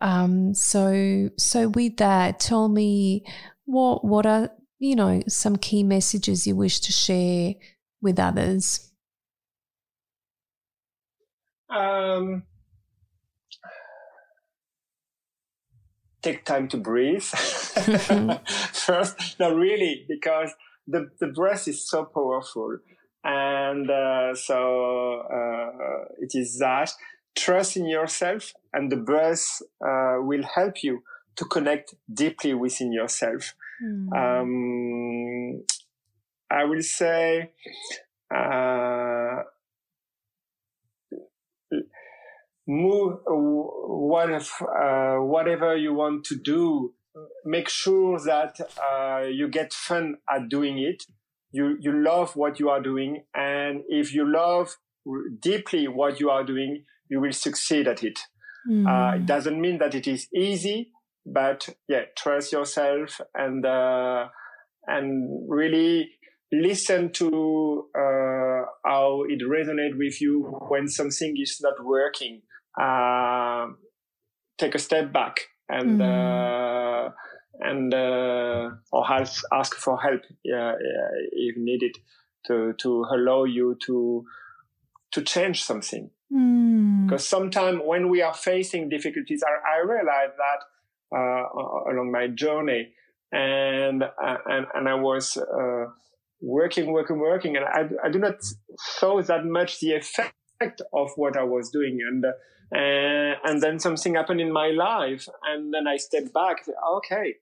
Um, so, so with that, tell me what what are you know some key messages you wish to share with others. Um, take time to breathe *laughs* first. No, really, because the the breath is so powerful. And uh, so uh, it is that trust in yourself and the breath uh, will help you to connect deeply within yourself. Mm. Um, I will say, uh, move what if, uh, whatever you want to do make sure that uh, you get fun at doing it you you love what you are doing and if you love deeply what you are doing you will succeed at it mm. uh, it doesn't mean that it is easy but yeah trust yourself and uh, and really listen to uh, how it resonates with you when something is not working uh, take a step back and mm. uh, and uh, or ask ask for help uh, if needed to to allow you to to change something. Mm. Because sometimes when we are facing difficulties, I, I realized that uh, along my journey, and uh, and and I was uh, working, working, working, and I, I do not saw that much the effect of what I was doing, and uh, and then something happened in my life, and then I stepped back. Okay,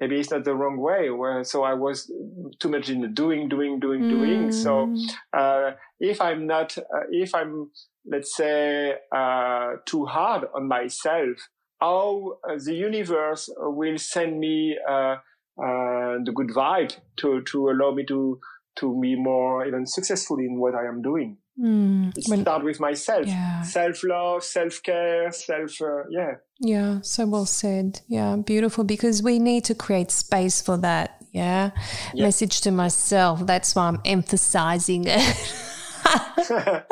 maybe it's not the wrong way. Where so I was too much in the doing, doing, doing, mm. doing. So uh, if I'm not, uh, if I'm, let's say, uh, too hard on myself, how uh, the universe will send me uh, uh, the good vibe to to allow me to to be more even successful in what I am doing. Mm, when, start with myself. Yeah. Self love, self care, self, uh, yeah. Yeah, so well said. Yeah, beautiful because we need to create space for that. Yeah. yeah. Message to myself. That's why I'm emphasizing it. *laughs*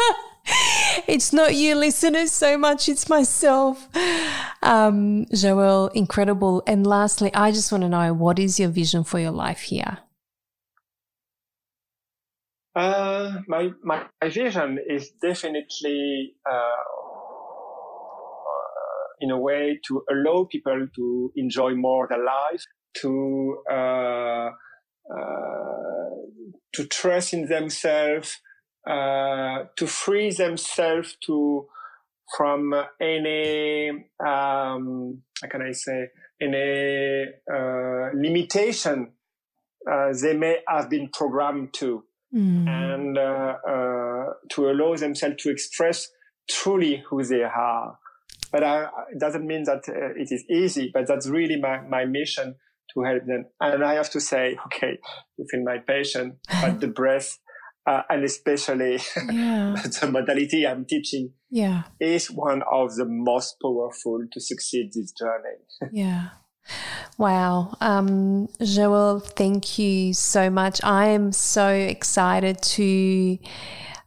*laughs* it's not you listeners so much, it's myself. Um, Joël, incredible. And lastly, I just want to know what is your vision for your life here? Uh, my, my, my vision is definitely, uh, in a way to allow people to enjoy more their life, to, uh, uh to trust in themselves, uh, to free themselves to, from any, um, how can I say, any, uh, limitation, they may have been programmed to mm. and uh, uh, to allow themselves to express truly who they are. But I, it doesn't mean that uh, it is easy, but that's really my, my mission to help them. And I have to say, *laughs* okay, you feel my passion, but the *laughs* breath, uh, and especially yeah. *laughs* the modality I'm teaching yeah. is one of the most powerful to succeed this journey. yeah. Wow. Um, Joël, thank you so much. I am so excited to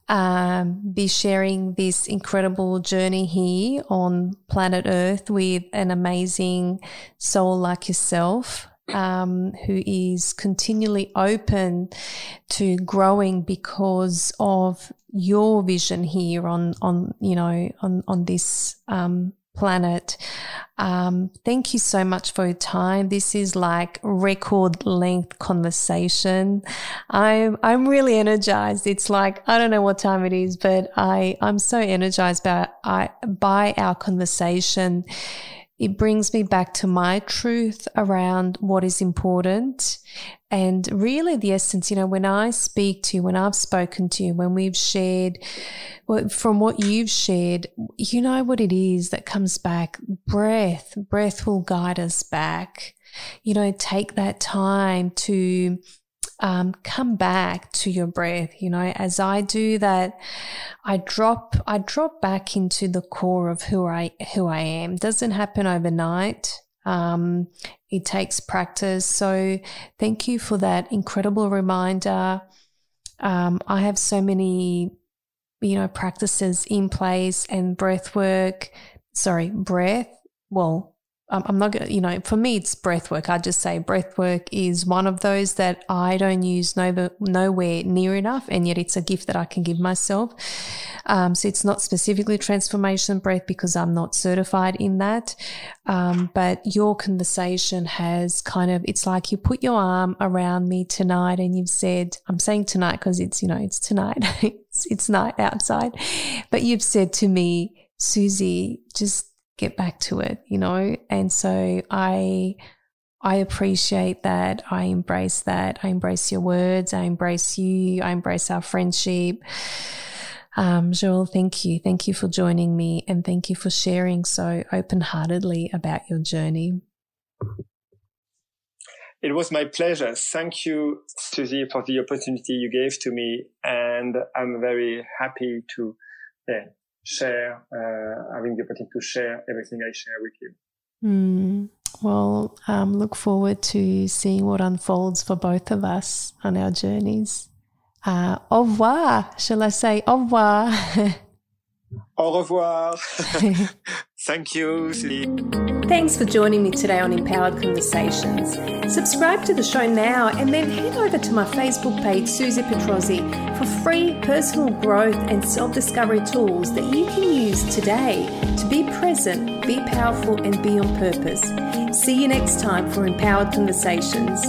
um, be sharing this incredible journey here on planet Earth with an amazing soul like yourself. Um, who is continually open to growing because of your vision here on on you know on on this um, planet. Um, thank you so much for your time. This is like record length conversation. I'm I'm really energized. It's like I don't know what time it is, but I I'm so energized by I by our conversation it brings me back to my truth around what is important. And really, the essence, you know, when I speak to you, when I've spoken to you, when we've shared, from what you've shared, you know what it is that comes back breath. Breath will guide us back. You know, take that time to um, come back to your breath. You know, as I do that, I drop, I drop back into the core of who I, who I am. Doesn't happen overnight. Um, it takes practice. So thank you for that incredible reminder. Um, I have so many, you know, practices in place and breath work, sorry, breath. Well, I'm not, going to, you know, for me, it's breath work. I just say breath work is one of those that I don't use no, nowhere near enough. And yet it's a gift that I can give myself. Um, so it's not specifically transformation breath because I'm not certified in that. Um, but your conversation has kind of, it's like you put your arm around me tonight and you've said, I'm saying tonight because it's, you know, it's tonight, *laughs* it's, it's night outside. But you've said to me, Susie, just get back to it, you know? And so I I appreciate that. I embrace that. I embrace your words. I embrace you. I embrace our friendship. Um, Joël, thank you. Thank you for joining me and thank you for sharing so open heartedly about your journey. It was my pleasure. Thank you, Susie, for the opportunity you gave to me. And I'm very happy to yeah, share, uh, having the opportunity to share everything I share with you. Mm. Well, um, look forward to seeing what unfolds for both of us on our journeys. Uh, au revoir. Shall I say au revoir? *laughs* au revoir. *laughs* Thank you, Thanks for joining me today on Empowered Conversations. Subscribe to the show now and then head over to my Facebook page, Susie Petrozzi, for free personal growth and self discovery tools that you can use today to be present, be powerful, and be on purpose. See you next time for Empowered Conversations.